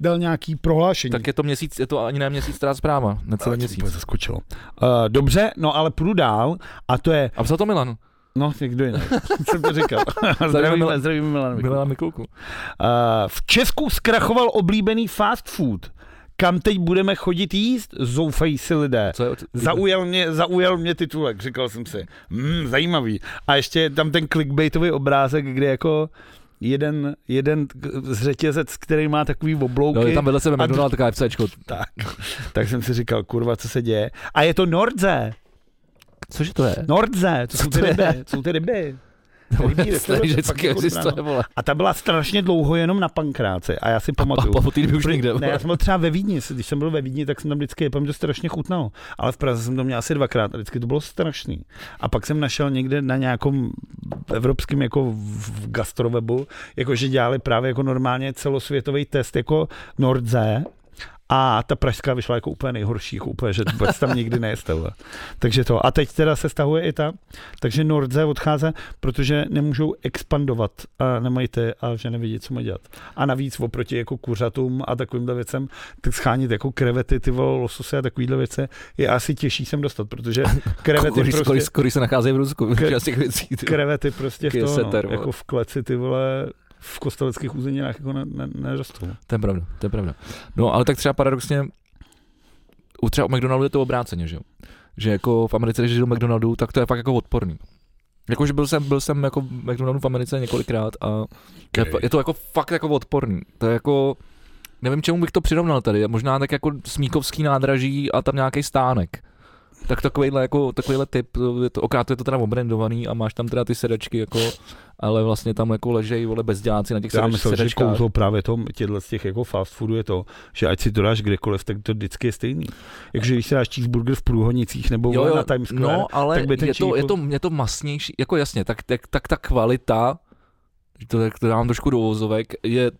Speaker 2: dal nějaký prohlášení.
Speaker 1: Tak je to měsíc, je to ani ne měsíc, teda zpráva, necelý
Speaker 2: to
Speaker 1: měsíc.
Speaker 2: zaskočilo. Uh, dobře, no ale půjdu dál a to je,
Speaker 1: A psal to Milan,
Speaker 2: no někdo jiný, (laughs) jsem to říkal. zdravím, zdravím Milan.
Speaker 1: Milan Mikulku.
Speaker 2: Uh, v Česku zkrachoval oblíbený fast food. Kam teď budeme chodit jíst? Zoufají si lidé.
Speaker 1: Co je,
Speaker 2: Zaujal mě, zaujal mě titulek, říkal jsem si. Mm, zajímavý. A ještě je tam ten clickbaitový obrázek, kde jako jeden, jeden z řetězec, který má takový oblouky.
Speaker 1: No, je tam vedle sebe
Speaker 2: A
Speaker 1: McDonald, taková FCčko.
Speaker 2: tak, tak jsem si říkal, kurva, co se děje. A je to Nordze.
Speaker 1: Cože to je?
Speaker 2: Nordze, to
Speaker 1: Co
Speaker 2: jsou ty
Speaker 1: to je?
Speaker 2: ryby. Jsou ty ryby. (laughs) Jako. A ta byla strašně dlouho jenom na pankráce a já si
Speaker 1: A
Speaker 2: pamatuju.
Speaker 1: po, po týdnu už nikde.
Speaker 2: Ne, já jsem byl třeba ve Vídni, když jsem byl ve Vídni, tak jsem tam vždycky, já to strašně chutnalo. Ale v Praze jsem to měl asi dvakrát a vždycky to bylo strašný. A pak jsem našel někde na nějakom evropském jako v gastrowebu, jako že dělali právě jako normálně celosvětový test jako Nordze, a ta pražská vyšla jako úplně nejhorší, jako úplně, že vůbec tam nikdy nejeste. vole. Takže to. A teď teda se stahuje i ta, takže Nordze odchází, protože nemůžou expandovat a nemají ty a že nevidí, co mají dělat. A navíc oproti jako kuřatům a takovýmhle věcem, tak schánit jako krevety, ty vole, lososy a takovýhle věci je asi těžší sem dostat, protože (laughs) krevety
Speaker 1: Kory,
Speaker 2: prostě,
Speaker 1: kory, kory se nacházejí v Rusku. (laughs) Těch věcí, ty.
Speaker 2: krevety prostě v to, no, jako v kleci, ty vole, v kosteleckých úzeninách jako ne, ne, nerostou.
Speaker 1: To je pravda, to je pravda. No ale tak třeba paradoxně, u třeba u McDonaldu je to obráceně, že jo? Že jako v Americe, když jdu do McDonaldu, tak to je fakt jako odporný. Jakože byl jsem, byl jsem jako v McDonaldu v Americe několikrát a je,
Speaker 2: Okay.
Speaker 1: je, to jako fakt jako odporný. To je jako, nevím čemu bych to přirovnal tady, možná tak jako Smíkovský nádraží a tam nějaký stánek. Tak takovýhle, jako, takovýhle typ, je to, okrát je to teda obrandovaný a máš tam teda ty sedačky, jako, ale vlastně tam jako ležejí vole bezděláci na těch
Speaker 2: Já myslím, že kouzlo právě to, těchto z těch jako fast foodů je to, že ať si to dáš kdekoliv, tak to vždycky je stejný. Jakže když si dáš cheeseburger v Průhonicích nebo
Speaker 1: jo, jo,
Speaker 2: na Times Square,
Speaker 1: no, ale
Speaker 2: tak by ten
Speaker 1: je, to, je, to, je to masnější, jako jasně, tak, tak, tak ta kvalita, to, to dám trošku do vozovek, je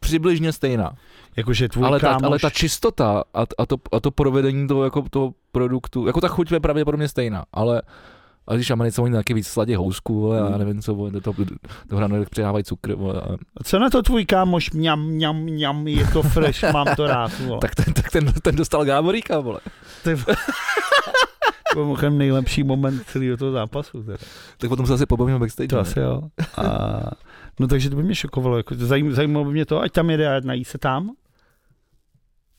Speaker 1: přibližně stejná.
Speaker 2: Jakože tvůj
Speaker 1: Ale ta,
Speaker 2: kámoš,
Speaker 1: ale ta čistota a, a, to, a to provedení toho, jako toho produktu, jako ta chuť je pravděpodobně stejná, ale a když Americe oni taky víc sladě housku, vole, a
Speaker 2: Hmm.
Speaker 1: nevím co, vole, do toho do hranek přidávají cukr, vole, a,
Speaker 2: co na to tvůj kámoš, mňam, mňam, mňam, je to fresh, (laughs) mám to rád. Vole.
Speaker 1: tak, ten, tak ten, ten dostal Gáboríka, vole.
Speaker 2: Ty, (laughs) to byl mimochodem nejlepší moment celého toho zápasu. Teda.
Speaker 1: Tak potom se asi pobavíme backstage.
Speaker 2: To
Speaker 1: ne?
Speaker 2: asi jo. A, no takže to by mě šokovalo. Jako, zajím, zajímalo by mě to, ať tam jede a nají se tam.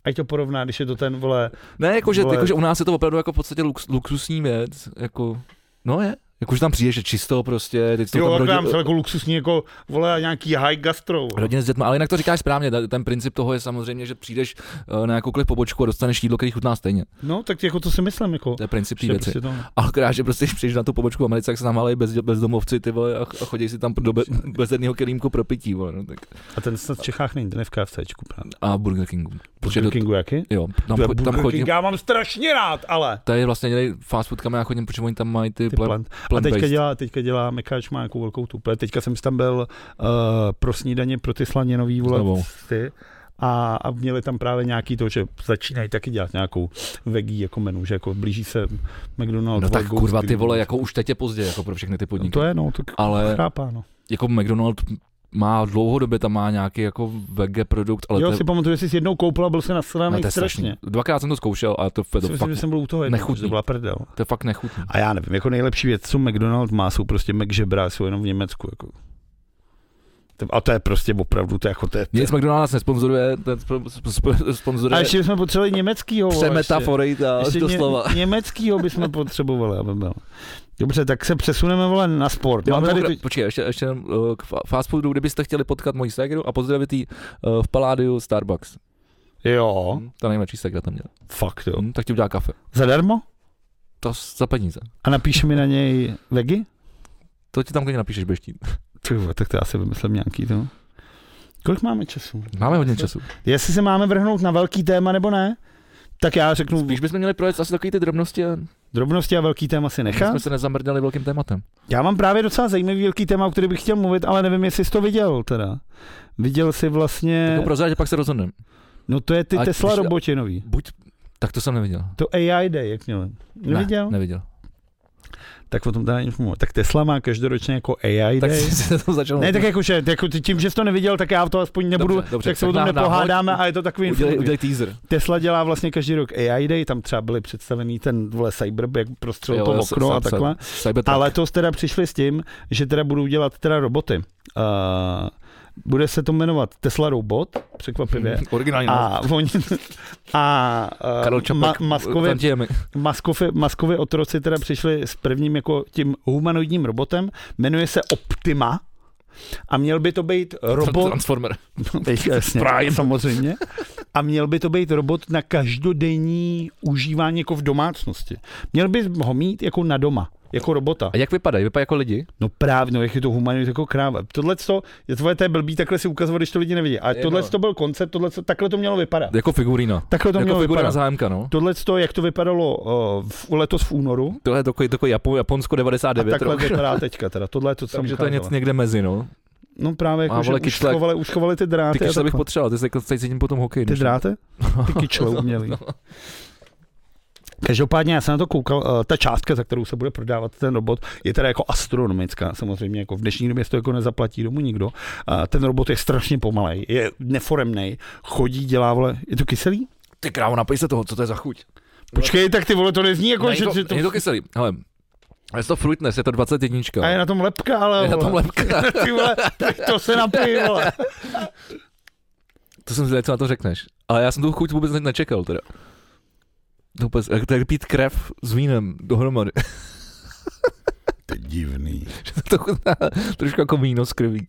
Speaker 2: Ať to porovná, když je to ten, vole,
Speaker 1: Ne, jakože,
Speaker 2: Vole.
Speaker 1: jakože u nás je to opravdu jako v podstatě lux, luxusní věc, jako, no je, jakože tam přijdeš, že čisto prostě, teď to
Speaker 2: jo,
Speaker 1: tam rodin,
Speaker 2: se jako luxusní, jako, vole, nějaký high gastro.
Speaker 1: rodiny s dětmi, ale jinak to říkáš správně, ten princip toho je samozřejmě, že přijdeš eh, na jakoukoliv pobočku a dostaneš jídlo, který chutná stejně.
Speaker 2: No, tak jako to si myslím, jako.
Speaker 1: To je princip té
Speaker 2: že
Speaker 1: věci.
Speaker 2: prostě
Speaker 1: Ale akorát, že prostě když přijdeš na tu pobočku v Americe, tak se tam bez, bezdomovci ty vole, a, a chodí si tam do be, (laughs) bezedného kelímku pro pití, vole, no, tak.
Speaker 2: a ten snad v Čechách není, ten je v KFCčku. právě.
Speaker 1: a Burger Kingu.
Speaker 2: Burger
Speaker 1: do,
Speaker 2: Kingu jaký?
Speaker 1: jo, tam,
Speaker 2: je
Speaker 1: tam chodím,
Speaker 2: King, já mám strašně rád, ale.
Speaker 1: to je vlastně dělej fast food, kam já chodím, protože oni tam mají ty,
Speaker 2: Ty
Speaker 1: plant.
Speaker 2: A teďka dělá, teďka dělá Mekáč má nějakou velkou tu. Teďka jsem tam byl uh, pro snídaně pro ty vole ty. A, a, měli tam právě nějaký to, že začínají taky dělat nějakou veggie jako menu, že jako blíží se McDonald's.
Speaker 1: No tak kurva, ty vole, jako už teď je pozdě, jako pro všechny ty
Speaker 2: No
Speaker 1: podniky.
Speaker 2: to je, no, to
Speaker 1: Ale
Speaker 2: chápá, no.
Speaker 1: jako McDonald má dlouhodobě tam má nějaký jako vege produkt, ale
Speaker 2: jo,
Speaker 1: to,
Speaker 2: si pamatuju, že jsi jednou koupil a byl se nasraný strašně.
Speaker 1: strašný. Dvakrát jsem to zkoušel a to, to,
Speaker 2: To myslím,
Speaker 1: fakt,
Speaker 2: že jsem byl u toho jednou,
Speaker 1: nechutný.
Speaker 2: to byla prdel.
Speaker 1: to je fakt nechutný.
Speaker 2: A já nevím, jako nejlepší věc, co McDonald má, jsou prostě McŽebra, jsou jenom v Německu. Jako. A to je prostě opravdu, to je jako to je,
Speaker 1: Nic McDonald nás nesponzoruje, ten sp- sp- sp-
Speaker 2: A
Speaker 1: sponzoruje
Speaker 2: ještě bychom potřebovali německýho.
Speaker 1: přemetafory ta
Speaker 2: Ještě
Speaker 1: doslova.
Speaker 2: ně, (laughs) německýho bychom potřebovali, aby byl. Dobře, tak se přesuneme vole na sport. Mám tady tu...
Speaker 1: počkej, ještě, ještě jenom, uh, k fa- fast foodu, kdybyste chtěli potkat moji ségru a pozdravit jí uh, v Paládiu Starbucks.
Speaker 2: Jo,
Speaker 1: Hm, ta nejmladší ségra tam měla.
Speaker 2: fakt jo.
Speaker 1: Hm, tak ti udělá kafe.
Speaker 2: Zadarmo?
Speaker 1: To za peníze.
Speaker 2: A napíš mi na něj vegi?
Speaker 1: To ti tam klidně napíšeš, budeš chtít.
Speaker 2: Ty vole, tak to já si vymyslím nějaký to. Kolik máme času?
Speaker 1: Máme hodně času.
Speaker 2: Jestli se máme vrhnout na velký téma nebo ne, tak já řeknu
Speaker 1: Spíš bychom měli projet asi takový ty drobnosti a
Speaker 2: drobnosti a velký téma si
Speaker 1: my
Speaker 2: nechá.
Speaker 1: jsme se nezamrdali velkým tématem.
Speaker 2: Já mám právě docela zajímavý velký téma, o který bych chtěl mluvit, ale nevím, jestli jsi to viděl teda. Viděl jsi vlastně,
Speaker 1: Tak prozrať, pak se rozhodneme.
Speaker 2: no to je ty
Speaker 1: Ať
Speaker 2: Tesla
Speaker 1: už-
Speaker 2: roboti nový.
Speaker 1: Buď, tak to jsem neviděl.
Speaker 2: To AI Day, jak měli. Neviděl?
Speaker 1: Ne, neviděl.
Speaker 2: Tak o tom teda nic mluvím. Tak Tesla má každoročně jako AI
Speaker 1: Tak
Speaker 2: Day.
Speaker 1: se to začal.
Speaker 2: Ne, tak jakože, jako tím, že jsi to neviděl, tak já to aspoň nebudu,
Speaker 1: Dobře, dobře,
Speaker 2: tak se o tom nepohádáme a je to takový
Speaker 1: udělej, udělej teaser.
Speaker 2: Tesla dělá vlastně každý rok AI Day, tam třeba byly představený ten vole Cyber, jak prostřelil
Speaker 1: Jo,
Speaker 2: to okno a takhle.
Speaker 1: Cybertruck.
Speaker 2: A letos teda přišli s tím, že teda budou dělat teda roboty. Uh, bude se to jmenovat Tesla Robot, překvapivě.
Speaker 1: Hm, Originální.
Speaker 2: A oni, a Maskovi,
Speaker 1: tam ti je mi-
Speaker 2: Maskovi, Maskovi otroci teda přišli s prvním jako tím humanoidním robotem, jmenuje se Optima a měl by to být robot,
Speaker 1: Transformer. (laughs)
Speaker 2: jasně,
Speaker 1: Prime.
Speaker 2: samozřejmě, a měl by to být robot na každodenní užívání jako v domácnosti. Měl by ho mít jako na doma. Jako robota.
Speaker 1: A jak vypadají? Vypadají jako lidi?
Speaker 2: No právě, no jak je to humanit jako kráva. Tohle to, je tvoje to je blbý, takhle si ukazovat, když to lidi nevidí. A
Speaker 1: Je,
Speaker 2: tohle
Speaker 1: no.
Speaker 2: to byl koncept, tohle takhle to mělo vypadat.
Speaker 1: Jako figurína.
Speaker 2: Takhle to
Speaker 1: jako
Speaker 2: mělo
Speaker 1: figura
Speaker 2: vypadat.
Speaker 1: zájemka, no.
Speaker 2: Tohle to, jak to vypadalo uh, v, letos v únoru,
Speaker 1: Tohle je takový, takový Japo, Japonsko
Speaker 2: a
Speaker 1: 99
Speaker 2: takhle
Speaker 1: rok.
Speaker 2: vypadá (laughs) teďka teda. Tohle je to, co
Speaker 1: Takže to je něco někde mezi, no.
Speaker 2: No právě jako, že
Speaker 1: vole,
Speaker 2: už
Speaker 1: kyčle-
Speaker 2: schovali, už schovali ty dráty.
Speaker 1: Ty
Speaker 2: a
Speaker 1: kyčle bych potřeboval, ty se cítím potom hokej.
Speaker 2: Ty dráty? Ty kyčle (laughs) umělý. Každopádně já jsem na to koukal, uh, ta částka, za kterou se bude prodávat ten robot, je teda jako astronomická, samozřejmě, jako v dnešní době se to jako nezaplatí domů nikdo. Ten robot je strašně pomalej, je neforemnej, chodí, dělá, vole, je to kyselý?
Speaker 1: Ty krávo, napij se toho, co to je za chuť.
Speaker 2: Počkej, tak ty vole, to nezní jako, že,
Speaker 1: to,
Speaker 2: že to...
Speaker 1: kyselý. Hele, je to fruitness, je to 21.
Speaker 2: A je na tom lepka, ale
Speaker 1: Je na tom lepka. (laughs)
Speaker 2: ty vole, tak to se napij, vole.
Speaker 1: To jsem zvědavý, co na to řekneš. Ale já jsem tu chuť vůbec ne- nečekal teda. Vůbec, jak tak pít krev s vínem dohromady.
Speaker 2: To je divný. (laughs)
Speaker 1: to chutná trošku jako víno z krví.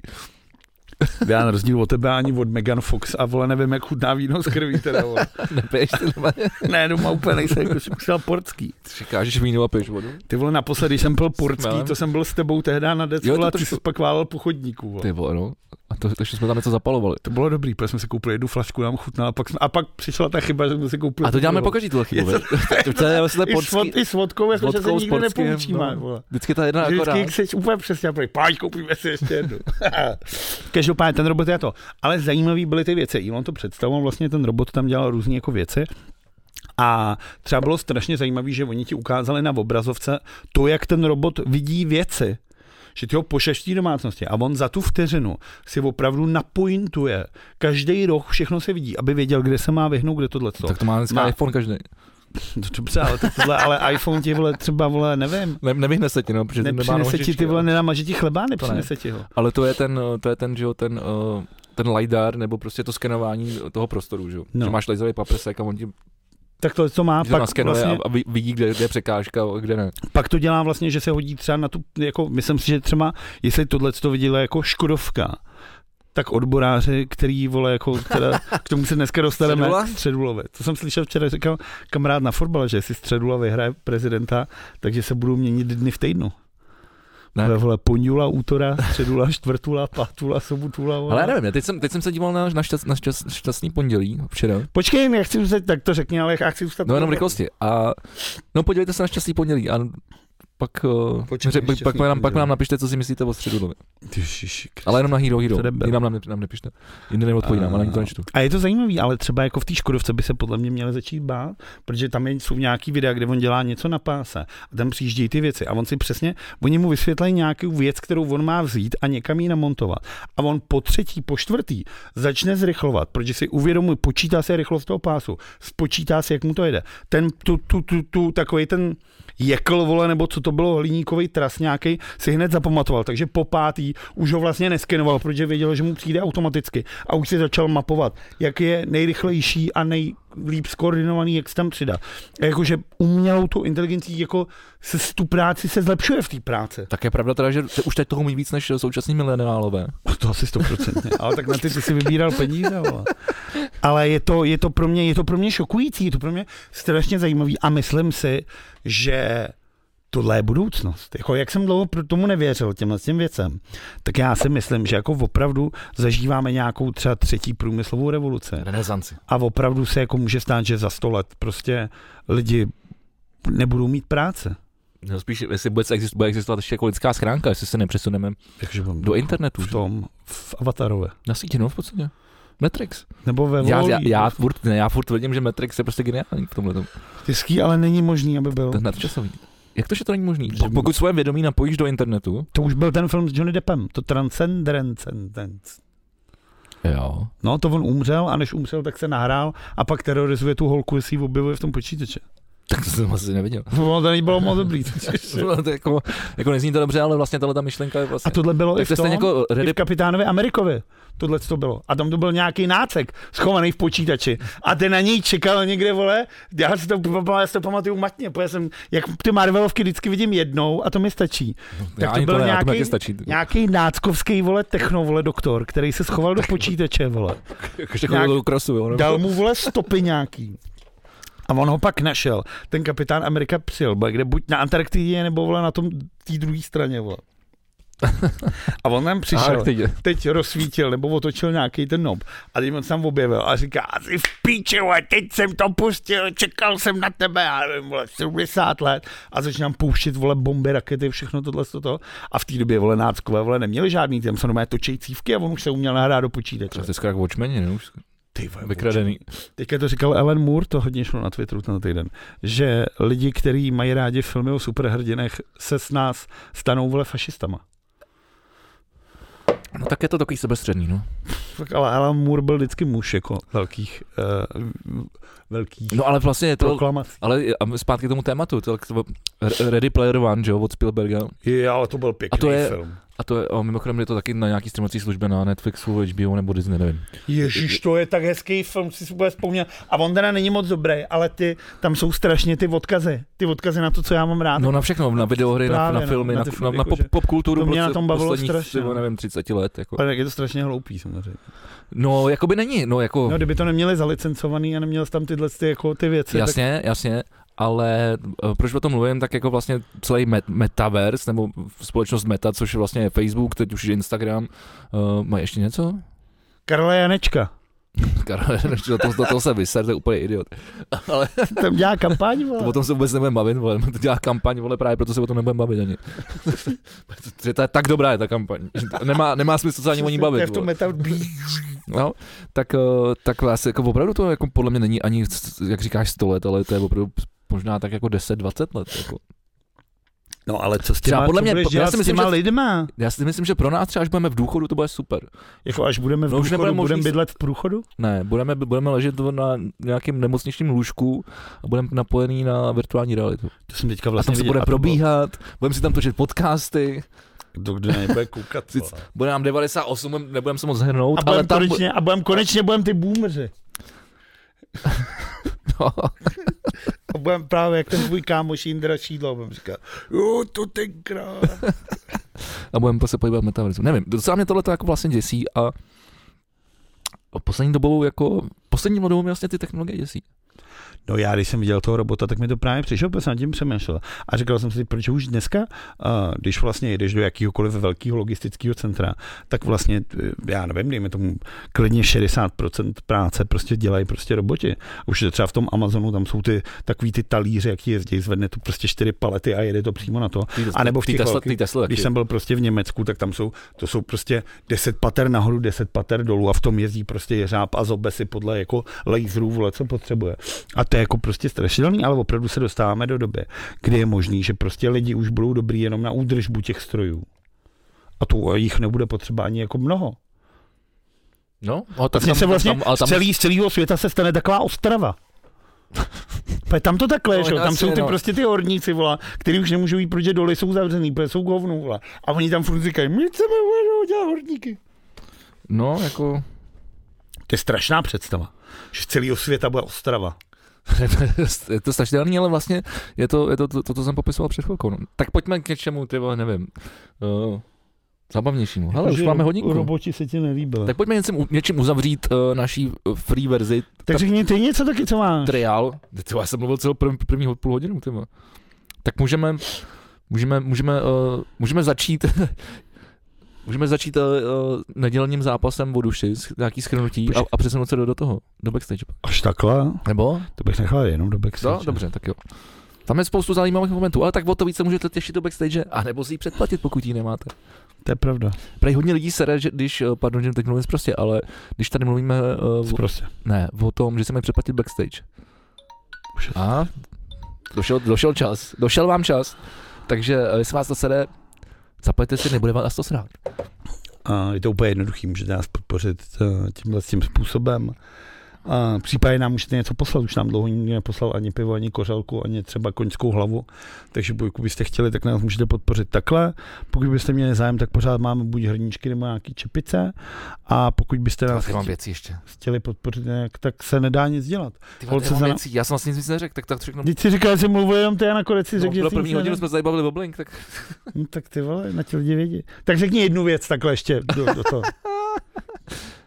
Speaker 2: Já na rozdíl od tebe ani od Megan Fox a vole nevím, jak chutná víno z krví teda, vole. (laughs)
Speaker 1: Nepiješ ty normálně? (laughs)
Speaker 2: Ne, doma úplně nejsem, jako jsem musel portský.
Speaker 1: Ty Říkáš víno a piješ vodu?
Speaker 2: Ty vole, naposledy jsem byl portský,
Speaker 1: Smelem.
Speaker 2: to jsem byl s tebou tehdy na decku
Speaker 1: to
Speaker 2: a ty
Speaker 1: trošku-
Speaker 2: jsi pak válel po chodníku. Vole.
Speaker 1: Ty vole, no. A to, to jsme tam něco zapalovali.
Speaker 2: To bylo dobrý, protože jsme si koupili jednu flašku, nám chutnala, a pak, jsme, a pak přišla ta chyba, že jsme si koupili.
Speaker 1: A to děláme
Speaker 2: tu
Speaker 1: pokaždý tuhle chybu,
Speaker 2: Je
Speaker 1: viď? (laughs) To je vlastně
Speaker 2: I s,
Speaker 1: portský.
Speaker 2: vod, I s vodkou, jako že se nikdy nepoučíme.
Speaker 1: no. Vždycky ta jedna
Speaker 2: Vždycky,
Speaker 1: akorát.
Speaker 2: jak jsi úplně přesně, pojď, pojď, koupíme si ještě jednu. (laughs) Každopádně ten robot je to. Ale zajímavý byly ty věci. Elon to představoval, vlastně ten robot tam dělal různé jako věci. A třeba bylo strašně zajímavé, že oni ti ukázali na obrazovce to, jak ten robot vidí věci. Že ty ho té domácnosti a on za tu vteřinu si opravdu napointuje. Každý roh všechno se vidí, aby věděl, kde se má vyhnout, kde tohle.
Speaker 1: Tak to má dneska
Speaker 2: Má-
Speaker 1: iPhone každý. (laughs)
Speaker 2: Dobře, ale, tohle, ale iPhone ti vole třeba, vole, nevím,
Speaker 1: Ne, nevyhne se ti, no, protože nemá
Speaker 2: ti ty vole,
Speaker 1: ale-
Speaker 2: nenamaže ti chleba, nepřinese ti ho.
Speaker 1: Ale to je ten, to je ten, že jo, ten, uh, ten LiDAR, nebo prostě to skenování toho prostoru, že jo.
Speaker 2: No.
Speaker 1: Že máš laserový paprsek a on ti
Speaker 2: Tak to, co má,
Speaker 1: že
Speaker 2: pak vlastně,
Speaker 1: a, vidí, kde, kde je překážka a kde ne.
Speaker 2: pak to dělá vlastně, že se hodí třeba na tu, jako, myslím si, že třeba, jestli tohle to viděla jako Škodovka, tak odboráři, který, vole, jako, teda, (laughs) k tomu se dneska dostaneme,
Speaker 1: Středula?
Speaker 2: Středulové. To jsem slyšel včera, říkal kamarád na fotbale, že jestli Středula vyhraje prezidenta, takže se budou měnit dny v týdnu.
Speaker 1: Ne.
Speaker 2: Vole, ponděla, útora, středula, (laughs) čtvrtula, pátula, sobotula. Vole.
Speaker 1: Ale já nevím, já teď jsem, teď jsem se díval na, na, šťast, na šťast, šťastný pondělí včera.
Speaker 2: Počkej, já chci zůstat, tak to řekni, ale já chci zůstat.
Speaker 1: No jenom v rychlosti. A no podívejte se na šťastný pondělí a pak, uh,
Speaker 2: Počkej,
Speaker 1: ře, pak, nám, pak nám napište, co si myslíte o středu. Ale jenom na Hero Hero. Jinam nám, nám nepište. Jinde neodpovídám, ale ani to nečtu.
Speaker 2: A je to zajímavý, ale třeba jako v té Škodovce by se podle mě měli začít bát, protože tam jsou nějaký videa, kde on dělá něco na páse a tam přijíždějí ty věci a on si přesně, oni mu vysvětlají nějakou věc, kterou on má vzít a někam ji namontovat. A on po třetí, po čtvrtý začne zrychlovat, protože si uvědomuje, počítá si rychlost toho pásu, spočítá si, jak mu to jede. Ten, tu, tu, tu, tu takový ten jekl, vole, nebo co to bylo, hliníkový tras nějaký, si hned zapamatoval, takže po pátý už ho vlastně neskenoval, protože věděl, že mu přijde automaticky. A už si začal mapovat, jak je nejrychlejší a nejlíp skoordinovaný, jak se tam přidat. A jakože umělou tu inteligencí, jako se tu práci se zlepšuje v té práci.
Speaker 1: Tak je pravda teda, že te- už teď toho umí víc než současní mileniálové.
Speaker 2: To asi stoprocentně. Ale tak na ty ty si vybíral peníze. Vole. Ale je to, je, to pro mě, je to pro mě šokující, je to pro mě strašně zajímavý a myslím si, že tohle je budoucnost. Jako jak jsem dlouho pro tomu nevěřil těmhle těm věcem, tak já si myslím, že jako opravdu zažíváme nějakou třeba třetí průmyslovou revoluci.
Speaker 1: Renesanci.
Speaker 2: A opravdu se jako může stát, že za sto let prostě lidi nebudou mít práce.
Speaker 1: No spíš, jestli bude, exist, bude existovat ještě jako lidská schránka, jestli se nepřesuneme
Speaker 2: Takže
Speaker 1: do internetu.
Speaker 2: v tom, v Avatarové.
Speaker 1: Na síti, no v podstatě. Matrix.
Speaker 2: Nebo ve
Speaker 1: Já, já, já, furt, ne, já furt tvrdím, že Matrix je prostě geniální v tomhle.
Speaker 2: Hezký, ale není možný, aby byl.
Speaker 1: Ten nadčasový. Jak to, že to není možný?
Speaker 2: Že-
Speaker 1: Po- Pokud svoje vědomí napojíš do internetu,
Speaker 2: To už byl ten film s Johnny Deppem, to Transcendence.
Speaker 1: jo.
Speaker 2: No, to on umřel a než umřel, tak se nahrál a pak terorizuje tu holku, jestli ji objevuje v tom počítači.
Speaker 1: Tak to jsem asi neviděl. (laughs)
Speaker 2: No, to nebylo moc dobrý. (laughs)
Speaker 1: No, to jako, jako nezní to dobře, ale vlastně tahle ta myšlenka je vlastně...
Speaker 2: A tohle bylo i
Speaker 1: tak
Speaker 2: v
Speaker 1: to je
Speaker 2: tom,
Speaker 1: jako
Speaker 2: i
Speaker 1: Ready
Speaker 2: v kapitánovi Amerikovi. Tohle to bylo. A tam to byl nějaký nácek schovaný v počítači. A ten na něj čekal někde, vole. Já si to, já si to pamatuju matně, protože jsem, jak ty Marvelovky vždycky vidím jednou a to mi stačí.
Speaker 1: já
Speaker 2: to
Speaker 1: ani
Speaker 2: byl
Speaker 1: to, ne, to
Speaker 2: nějaký-
Speaker 1: stačí.
Speaker 2: Nějaký náckovský, vole, techno, vole, doktor, který se schoval do počítače, vole. (laughs)
Speaker 1: Ještě
Speaker 2: nějak-
Speaker 1: krosu, jo.
Speaker 2: Dal mu, vole, stopy nějaký. A on ho pak našel. Ten kapitán Amerika přijel, kde buď na Antarktidě, nebo vole na tom té druhé straně. Vole. A on tam přišel,
Speaker 1: Arktidě.
Speaker 2: teď rozsvítil, nebo otočil nějaký ten nob. A teď on se tam objevil a říká, asi v píči, vole, teď jsem to pustil, čekal jsem na tebe, já nevím, vole, 70 let. A začínám pouštět, vole, bomby, rakety, všechno tohle, toto. A v té době, vole, náckové, vole, neměli žádný, tam se normálně točí cívky a on už se uměl nahrát do počítače.
Speaker 1: To je jak Watchmeni, ne? Už
Speaker 2: Ty vole,
Speaker 1: vykradený.
Speaker 2: Teďka to říkal Ellen Moore, to hodně šlo na Twitteru ten týden, že lidi, kteří mají rádi filmy o superhrdinech, se s nás stanou vole fašistama.
Speaker 1: No tak je to takový sebestřední, no.
Speaker 2: Tak ale Alan Moore byl vždycky muž jako velkých, uh, velkých
Speaker 1: No ale vlastně je to,
Speaker 2: proklamací.
Speaker 1: ale a zpátky k tomu tématu, to, to Ready Player One, že jo, od Spielberga.
Speaker 2: Jo, ale to byl pěkný
Speaker 1: A to je-
Speaker 2: film.
Speaker 1: A to je, a mimochodem je to taky na nějaký streamovací službě na Netflixu, HBO nebo Disney, nevím.
Speaker 2: Ježíš, to je tak hezký film, si si vůbec vzpomněl. A on teda není moc dobrý, ale ty, tam jsou strašně ty odkazy. Ty odkazy na to, co já mám rád.
Speaker 1: No na všechno, na videohry, na,
Speaker 2: Právě,
Speaker 1: na
Speaker 2: no,
Speaker 1: filmy,
Speaker 2: na
Speaker 1: na, na,
Speaker 2: jako
Speaker 1: pop, pop kulturu
Speaker 2: to mě na tom bavilo strašně,
Speaker 1: třeba,
Speaker 2: no.
Speaker 1: nevím, 30 let. Jako.
Speaker 2: Ale tak je to strašně hloupý samozřejmě.
Speaker 1: No, jako by není, no jako,
Speaker 2: No, kdyby to neměli zalicencovaný a neměl tam tyhle ty, jako, ty věci,
Speaker 1: jasně, jasně, ale eh, proč o tom mluvím, tak jako vlastně celý met, metaverse, nebo společnost Meta, což je vlastně Facebook, teď už je Instagram, uh, má ještě něco?
Speaker 2: Karla Janečka. (laughs)
Speaker 1: Karel, do toho, do toho se vyser, to je úplně idiot. (laughs) Ale
Speaker 2: Tam dělá kampaň, (laughs)
Speaker 1: o
Speaker 2: vole.
Speaker 1: tom se vůbec nebudeme bavit, vole. to dělá kampaň, vole, právě proto se o tom nebudeme bavit ani. Že to je tak dobrá je ta kampaň. to Nemá, nemá smysl se ani o ní
Speaker 2: To
Speaker 1: bavit.
Speaker 2: v tom.
Speaker 1: No, tak, eh, tak vlastně jako opravdu to jako podle mě není ani, jak říkáš, 100 let, ale to je opravdu možná tak jako 10-20 let. Jako.
Speaker 2: No ale co s
Speaker 1: Třeba
Speaker 2: těma,
Speaker 1: podle mě- já si myslím,
Speaker 2: těma
Speaker 1: že-
Speaker 2: lidma?
Speaker 1: Já si myslím, že pro nás třeba, až budeme v důchodu, to bude super.
Speaker 2: Jako až budeme v
Speaker 1: No, už
Speaker 2: důchodu,
Speaker 1: nebude možný
Speaker 2: budeme bydlet v průchodu?
Speaker 1: Ne, budeme, budeme ležet na nějakém nemocničním lůžku a budeme napojený na virtuální realitu.
Speaker 2: To jsem teďka
Speaker 1: A
Speaker 2: vlastně
Speaker 1: tam se
Speaker 2: viděl.
Speaker 1: bude
Speaker 2: A to bylo-
Speaker 1: probíhat, budeme si tam točit podcasty,
Speaker 2: To kdo nebude koukat.
Speaker 1: Bude nám 98, budem- nebudeme se moc hrnout,
Speaker 2: A
Speaker 1: ale
Speaker 2: budem
Speaker 1: tam... bu-
Speaker 2: konečně, a budem konečně budem ty boomeři. (laughs)
Speaker 1: No, (laughs)
Speaker 2: A budem právě jak ten tvůj kámoš Jindra Šídlo, budem říkat, jo, to tenkrát. (laughs)
Speaker 1: a budeme se podívat metaverzu. Nevím, docela mě tohle jako vlastně děsí a a poslední dobou jako, poslední dobou mě vlastně ty technologie děsí.
Speaker 2: No já, když jsem viděl toho robota, tak mi to právě přišel, protože jsem nad tím přemýšlel. A říkal jsem si, proč už dneska, když vlastně jedeš do jakýhokoliv velkého logistického centra, tak vlastně, eh, já nevím, dejme tomu klidně 60% práce prostě dělají prostě roboti. Už je třeba v tom Amazonu, tam jsou ty takový ty talíře, jak ti jezdí, zvedne to prostě čtyři palety a jede to přímo na to. A nebo v těch
Speaker 1: Tesla, ty Tesla.
Speaker 2: Když jsem byl prostě v Německu, tak tam jsou, to jsou prostě 10 pater nahoru, 10 pater dolů a v tom jezdí prostě jeřáb a zobe si podle jako laserů, vole, co potřebuje. A to je jako prostě strašidelný, ale opravdu se dostáváme do doby, kdy je možný, že prostě lidi už budou dobrý jenom na údržbu těch strojů. A to jich nebude potřeba ani jako mnoho.
Speaker 1: No, no tak
Speaker 2: Vlastně se vlastně
Speaker 1: tam, ale
Speaker 2: z,
Speaker 1: tam,
Speaker 2: celý, z celého světa se stane taková ostrava. Tam to takhle,
Speaker 1: No,
Speaker 2: že? tam jsou ty
Speaker 1: no.
Speaker 2: prostě ty horníci, vola, který už nemůžou jít, protože doly jsou zavřený, protože jsou govnou, vola. A oni tam furt říkají, my chceme dělat horníky.
Speaker 1: no, jako,
Speaker 2: To je strašná představa, že z celého světa bude ostrava. (laughs)
Speaker 1: je to strašidelný, ale vlastně je to, je to, to, to, to jsem popisoval před chvilkou. No. Tak pojďme k něčemu, ty vole, nevím, uh, zabavnějšímu. Hele, už máme hodinku.
Speaker 2: Roboti se ti nelíbili. Tak,
Speaker 1: pojďme něčím, něčím uzavřít uh, naší uh, free verzi
Speaker 2: tak řekni ty něco taky, co máš.
Speaker 1: triál. Ty já jsem mluvil celou prv, první půl hodinu, ty vole. Tak můžeme, můžeme, můžeme, uh, můžeme začít Můžeme začít uh, nedělním zápasem o duši, nějaký schrnutí a, a přesunout se do, do toho, do backstage.
Speaker 2: Až takhle?
Speaker 1: Nebo?
Speaker 2: To bych nechal jenom do backstage.
Speaker 1: No, dobře, tak jo. Tam je spoustu zajímavých momentů, ale tak o to více můžete těšit do backstage, a nebo si ji předplatit, pokud ji nemáte.
Speaker 2: To je pravda.
Speaker 1: Prej hodně lidí sere, že když, eh, pardon, že teď mluvím prostě, ale když tady mluvíme uh, o,
Speaker 2: Prostě.
Speaker 1: ne, o tom, že se mají předplatit backstage.
Speaker 2: Už
Speaker 1: A došel, došel čas, došel vám čas, takže jestli vás to sere, zaplaťte si, nebude vás to srát.
Speaker 2: A je to úplně jednoduchý, můžete nás podpořit eh, tímhle tím způsobem. A případně nám můžete něco poslat, už nám dlouho nikdo neposlal ani pivo, ani kořelku, ani třeba koňskou hlavu, takže pokud byste chtěli, tak nás můžete podpořit takhle. Pokud byste měli zájem, tak pořád máme buď hrníčky nebo nějaký čepice a pokud byste nás
Speaker 1: Já
Speaker 2: chtěli,
Speaker 1: věci ještě.
Speaker 2: chtěli podpořit nějak, tak se nedá nic dělat.
Speaker 1: Ty já mám
Speaker 2: na-
Speaker 1: věci, já jsem vlastně nic neřekl, tak tak všechno.
Speaker 2: Když si říkal, že mluvil jenom ty a nakonec si
Speaker 1: No,
Speaker 2: řekl, že
Speaker 1: první hodinu jsme se tady bavili o Blink, tak
Speaker 2: No, tak ty vole, na ti lidi vědí. Tak řekni jednu věc takhle ještě do, do toho. (laughs)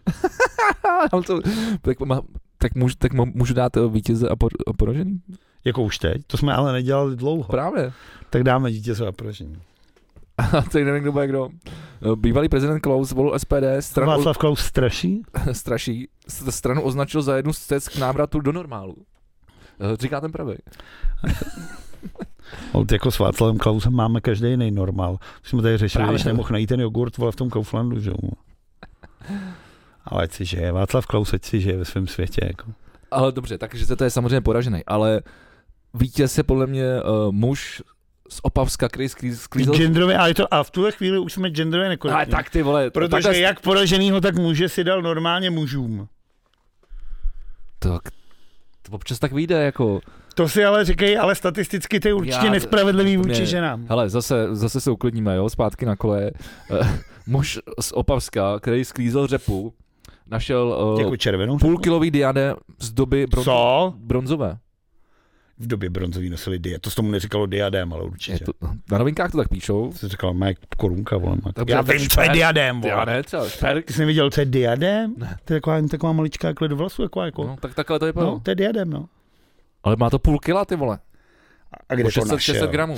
Speaker 2: (laughs)
Speaker 1: Tak má, tak, můžu, tak můžu dát eh, vítěze a, por, a poražený?
Speaker 2: Jako už teď? To jsme ale nedělali dlouho.
Speaker 1: Právě.
Speaker 2: Tak dáme vítěze a poražení.
Speaker 1: A (laughs) teď nevím, kdo bude kdo. Eh, Bývalý prezident Klaus zvolil SPD, stranu,
Speaker 2: Václav Klaus straší? (laughs)
Speaker 1: straší, stranu označil za jednu z cest k návratu do normálu. Eh, Říká ten pravý.
Speaker 2: Od jako s Václavem Klausem máme každý jiný normál. Už jsme tady řešili,
Speaker 1: Právě.
Speaker 2: když nemohl najít ten jogurt vole, v tom Kauflandu, že jo. Ale ať si žije, Václav Klaus ať si žije ve svém světě. Jako.
Speaker 1: Ale dobře, takže to je samozřejmě poražený, ale vítěz je podle mě uh, muž z Opavska, který sklí- sklízel...
Speaker 2: Genderově, ale to, a v tuhle chvíli už jsme genderově
Speaker 1: Ale
Speaker 2: nekorektní.
Speaker 1: tak ty vole,
Speaker 2: Protože
Speaker 1: takhle-
Speaker 2: jak poraženýho, tak muže si dal normálně mužům.
Speaker 1: Tak, to občas tak vyjde, jako...
Speaker 2: To si ale říkají, ale statisticky to je určitě
Speaker 1: Já-
Speaker 2: nespravedlivý vůči
Speaker 1: mě-
Speaker 2: ženám.
Speaker 1: Hele, zase, zase se uklidníme, jo, zpátky na kole. Eh, muž z Opavska, který sklízel řepu, našel uh,
Speaker 2: Jako červenou?
Speaker 1: půlkilový diadem z doby bron-
Speaker 2: Co?
Speaker 1: bronzové.
Speaker 2: V době bronzový nosili dia. To s tomu neříkalo diadém, ale
Speaker 1: Je
Speaker 2: určitě.
Speaker 1: to, na novinkách to tak píšou.
Speaker 2: To se říkalo, má korunka, vole. má-
Speaker 1: Dobře,
Speaker 2: Já
Speaker 1: tak
Speaker 2: vím, co je diadém, vole.
Speaker 1: Diadem, třeba šperk.
Speaker 2: Ty jsi neviděl, co je diadém?
Speaker 1: Ne.
Speaker 2: To je taková, taková maličká jako do vlasu, jako, jako.
Speaker 1: No, tak takhle to vypadá.
Speaker 2: No, to je diadém, no.
Speaker 1: Ale má to půl kila, ty vole.
Speaker 2: A kde
Speaker 1: O
Speaker 2: to
Speaker 1: 600,
Speaker 2: našel?
Speaker 1: 600 gramů.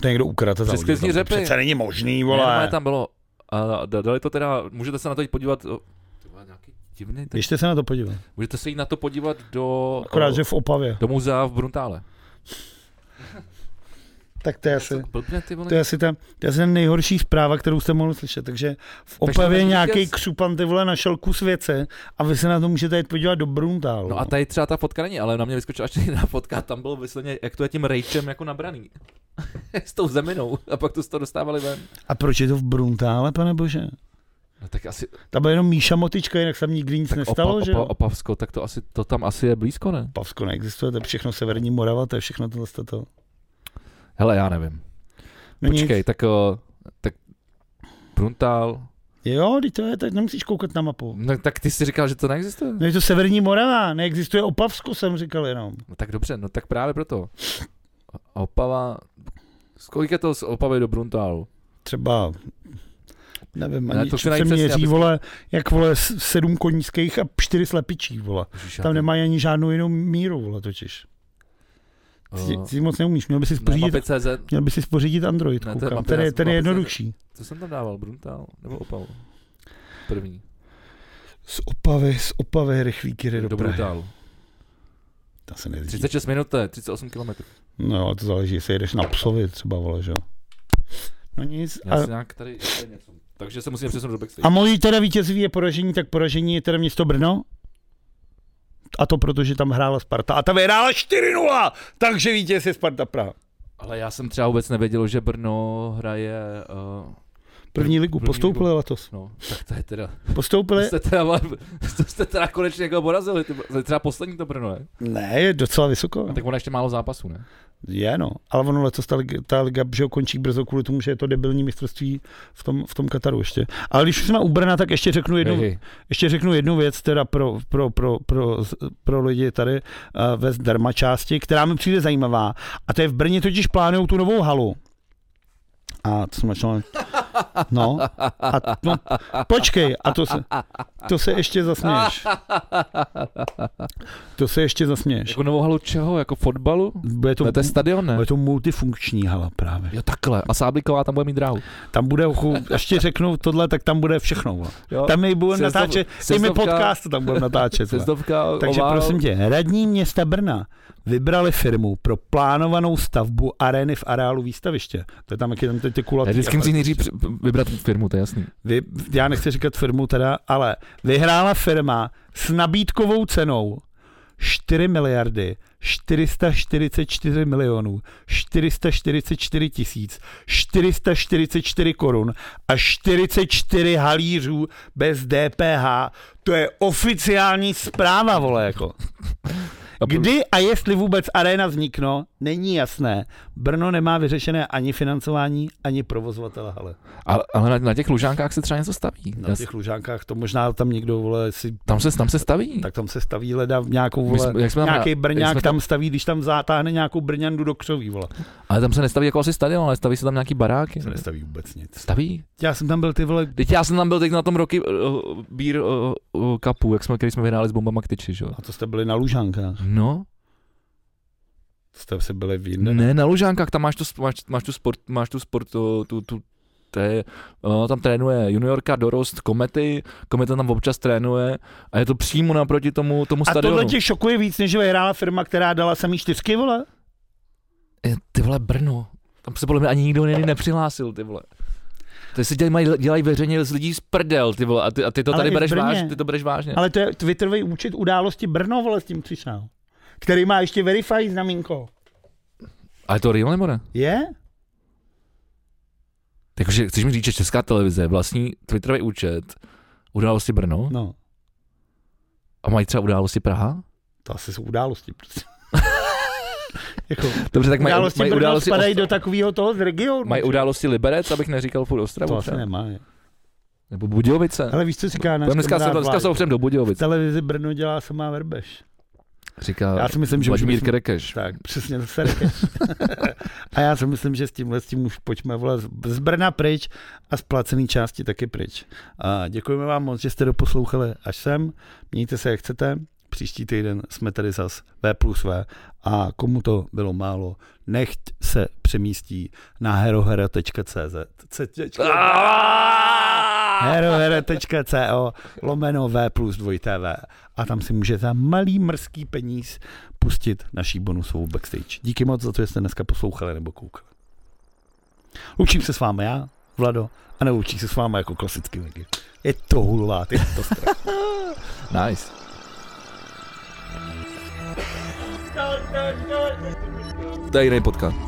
Speaker 2: To někdo ukradl.
Speaker 1: Přes sklizní řepy.
Speaker 2: Přece není možný,
Speaker 1: Vole.
Speaker 2: vole.
Speaker 1: tam bylo. A da- dali to teda, můžete se na to jít podívat. o, Ty vole, nějaký divný. Teď,
Speaker 2: Běžte se na to podívat.
Speaker 1: můžete se jít na to podívat do,
Speaker 2: Akorát,
Speaker 1: o,
Speaker 2: že v Opavě.
Speaker 1: do muzea v Bruntále. (laughs)
Speaker 2: Tak to je asi,
Speaker 1: Blbně, ty vole.
Speaker 2: to je asi ta, to je asi ta nejhorší zpráva, kterou jste mohli slyšet. Takže v Opavě
Speaker 1: ten
Speaker 2: nějaký
Speaker 1: vítěz-
Speaker 2: křupan ty vole našel kus věce a vy se na to můžete jít podívat do Bruntálu.
Speaker 1: No a tady třeba ta fotka není, ale na mě vyskočila až jiná fotka, tam bylo vysloveně, jak to je tím rejčem jako nabraný. (laughs) S tou zeminou. A pak to z toho dostávali ven.
Speaker 2: a proč je to v Bruntále, pane bože?
Speaker 1: No tak asi,
Speaker 2: Tam byla jenom Míša Motička, jinak se tam nikdy nic
Speaker 1: tak
Speaker 2: nestalo,
Speaker 1: opa,
Speaker 2: že
Speaker 1: opa? Opavsko, tak to asi, to tam asi je blízko, ne?
Speaker 2: Pavsko neexistuje, to je všechno Severní Morava, to je všechno tohle. To.
Speaker 1: Hele, já nevím.
Speaker 2: No
Speaker 1: Počkej,
Speaker 2: nic.
Speaker 1: tak, o, tak Bruntál,
Speaker 2: Jo, teď to je, tak nemusíš koukat na mapu.
Speaker 1: no, tak ty jsi říkal, že to neexistuje.
Speaker 2: No je to Severní Morava, neexistuje Opavsko, jsem říkal jenom.
Speaker 1: No tak dobře, no tak právě proto. Opava, kolik je to z Opavy do Bruntálu?
Speaker 2: Třeba, nevím,
Speaker 1: Ne,
Speaker 2: ani
Speaker 1: to
Speaker 2: se měří,
Speaker 1: aby-
Speaker 2: vole, jak vole, sedm konířských a čtyři slepičí, vole.
Speaker 1: Ježiš,
Speaker 2: Tam nemají ani žádnou jinou míru, vole, totiž. Ty,
Speaker 1: o,
Speaker 2: ty si moc neumíš, měl by si spořídit, měl by si spořídit Android,
Speaker 1: Ne,
Speaker 2: koukám. Ten je, ten je
Speaker 1: mapy.cz.
Speaker 2: jednodušší.
Speaker 1: co jsem tam dával, Bruntál nebo Opavu? První,
Speaker 2: Z Opavy, z Opavy rychlíky
Speaker 1: do
Speaker 2: do Prahy.
Speaker 1: Bruntálu.
Speaker 2: To se nejezdí.
Speaker 1: 36 minut, to je 38 km.
Speaker 2: No, ale to záleží, jestli jedeš na psovi třeba, vole, že jo. No nic.
Speaker 1: Já
Speaker 2: A,
Speaker 1: si nějak tady, tady něco. Takže se musím přesunout do backstage.
Speaker 2: a mojí teda vítězství je poražení, tak poražení je teda město Brno. A to protože tam hrála Sparta. A ta vyhrála 4-0, takže vítěz je Sparta Praha.
Speaker 1: Ale já jsem třeba vůbec nevěděl, že Brno hraje, uh,
Speaker 2: První ligu
Speaker 1: První
Speaker 2: postoupili letos.
Speaker 1: no, tak to je teda, to
Speaker 2: Postoupili?
Speaker 1: jste teda, to jste teda konečně jako porazili, ty- to je třeba poslední to Brno, ne?
Speaker 2: Ne, je docela vysoko.
Speaker 1: A tak ono ještě málo zápasů, ne?
Speaker 2: Je, no. Ale ono letos ta liga, ta liga že končí brzo kvůli tomu, že je to debilní mistrovství v tom, v tom Kataru ještě. Ale když už jsme u Brna, tak ještě řeknu jednu, ještě řeknu jednu věc teda pro, pro, pro, pro, pro lidi tady uh, ve zdarma části, která mi přijde zajímavá. A to je v Brně totiž plánují tu novou halu. A to jsem začal... No, a, no, počkej, a to se, to se ještě zasměješ. To se ještě zasměješ.
Speaker 1: Jako novou halu čeho? Jako fotbalu?
Speaker 2: Bude to,
Speaker 1: To, stadion, ne?
Speaker 2: bude to multifunkční hala právě.
Speaker 1: Jo, takhle. A Sáblíková tam bude mít dráhu.
Speaker 2: Tam bude, ještě řeknu tohle, tak tam bude všechno.
Speaker 1: Jo?
Speaker 2: Tam my budeme natáčet, ty mi podcast tam budeme natáčet. Takže
Speaker 1: ovál.
Speaker 2: prosím tě, radní města Brna vybrali firmu pro plánovanou stavbu arény v areálu výstaviště. To je tam, jak je tam ty, ty kulatý.
Speaker 1: Já vždycky musím nejdřív vybrat firmu, to je jasný.
Speaker 2: Vy, já nechci říkat firmu teda, ale vyhrála firma s nabídkovou cenou 4 miliardy 444 milionů 444 tisíc 444 korun a 44 halířů bez DPH. To je oficiální zpráva, vole, jako. (laughs) Kdy a jestli vůbec arena vznikno, není jasné. Brno nemá vyřešené ani financování, ani provozovatele hale.
Speaker 1: Ale, ale na, na, těch lužánkách se třeba něco staví.
Speaker 2: Na těch lužánkách to možná tam někdo, vole, si...
Speaker 1: Tam se, tam se staví.
Speaker 2: Tak tam se staví leda v nějakou, vole,
Speaker 1: My, jak jsme tam,
Speaker 2: nějaký brňák
Speaker 1: jsme
Speaker 2: tam staví, když tam zatáhne nějakou brňandu do křoví, vole.
Speaker 1: Ale tam se nestaví jako asi stadion, ale staví se tam nějaký baráky.
Speaker 2: Se nestaví vůbec nic.
Speaker 1: Staví?
Speaker 2: Já jsem tam byl ty vole,
Speaker 1: Teď já jsem tam byl teď na tom roky uh, Beer uh, uh, Cupu, jak jsme, který jsme vyhráli s bombama k tyči, že jo?
Speaker 2: a to jste byli na lužánkách.
Speaker 1: No,
Speaker 2: To jste si byli v jinde.
Speaker 1: ne, na Lužánkách, tam máš tu, máš, máš tu sport, máš tu sport, tu, tu, tu to je, uh, tam trénuje juniorka dorost Komety, Kometa tam občas trénuje a je to přímo naproti tomu, tomu
Speaker 2: A
Speaker 1: stadionu.
Speaker 2: tohle tě šokuje víc, než vyhrála firma, která dala samý čtyřky, vole?
Speaker 1: Je, ty vole Brno, tam se podle mě ani nikdo jiný nepřihlásil, ty vole. Ty si dělají, dělají veřejně z lidí z prdel, ty vole, a ty, a ty to
Speaker 2: Ale
Speaker 1: tady bereš vážně, ty to bereš vážně.
Speaker 2: Ale to je Twitterový účet události Brno, vole, s tím přišel. Který má ještě verify znamínko.
Speaker 1: A je to real nebo ne?
Speaker 2: Je?
Speaker 1: Takže chceš mi říct, že Česká televize vlastní Twitterový účet události Brno
Speaker 2: No,
Speaker 1: a mají třeba události Praha?
Speaker 2: to asi jsou události. Prostě. (laughs) jako,
Speaker 1: Dobře, tak mají,
Speaker 2: události
Speaker 1: mají
Speaker 2: Brno
Speaker 1: události,
Speaker 2: spadají do takového toho z regionu.
Speaker 1: mají události Liberec, abych neříkal furt Ostravu.
Speaker 2: To asi nemá.
Speaker 1: Nebo Budějovice.
Speaker 2: Ale víš, co říká náš
Speaker 1: dneska, se, dneska se opřem do
Speaker 2: V
Speaker 1: Budějovic.
Speaker 2: televizi Brno dělá samá Verbeš.
Speaker 1: Říká
Speaker 2: Já si myslím, že už
Speaker 1: Vladimír Kerekeš.
Speaker 2: Tak, přesně zase rekeš. (laughs) A já si myslím, že s tímhle s tím už pojďme vole, z- z Brna pryč a z placený části taky pryč. A děkujeme vám moc, že jste doposlouchali až sem. Mějte se, jak chcete. Příští týden jsme tady zas V plus V a komu to bylo málo, nechť se přemístí na herohera.cz herohera.co lomeno V plus 2 TV a tam si můžete za malý mrzký peníz pustit naší bonusovou backstage. Díky moc za to, že jste dneska poslouchali nebo koukali. Loučím se s vámi já, Vlado, a neloučí se s vámi jako klasický vegy. Je to hulvát, je to. (laughs)
Speaker 1: Nice. To je podcast.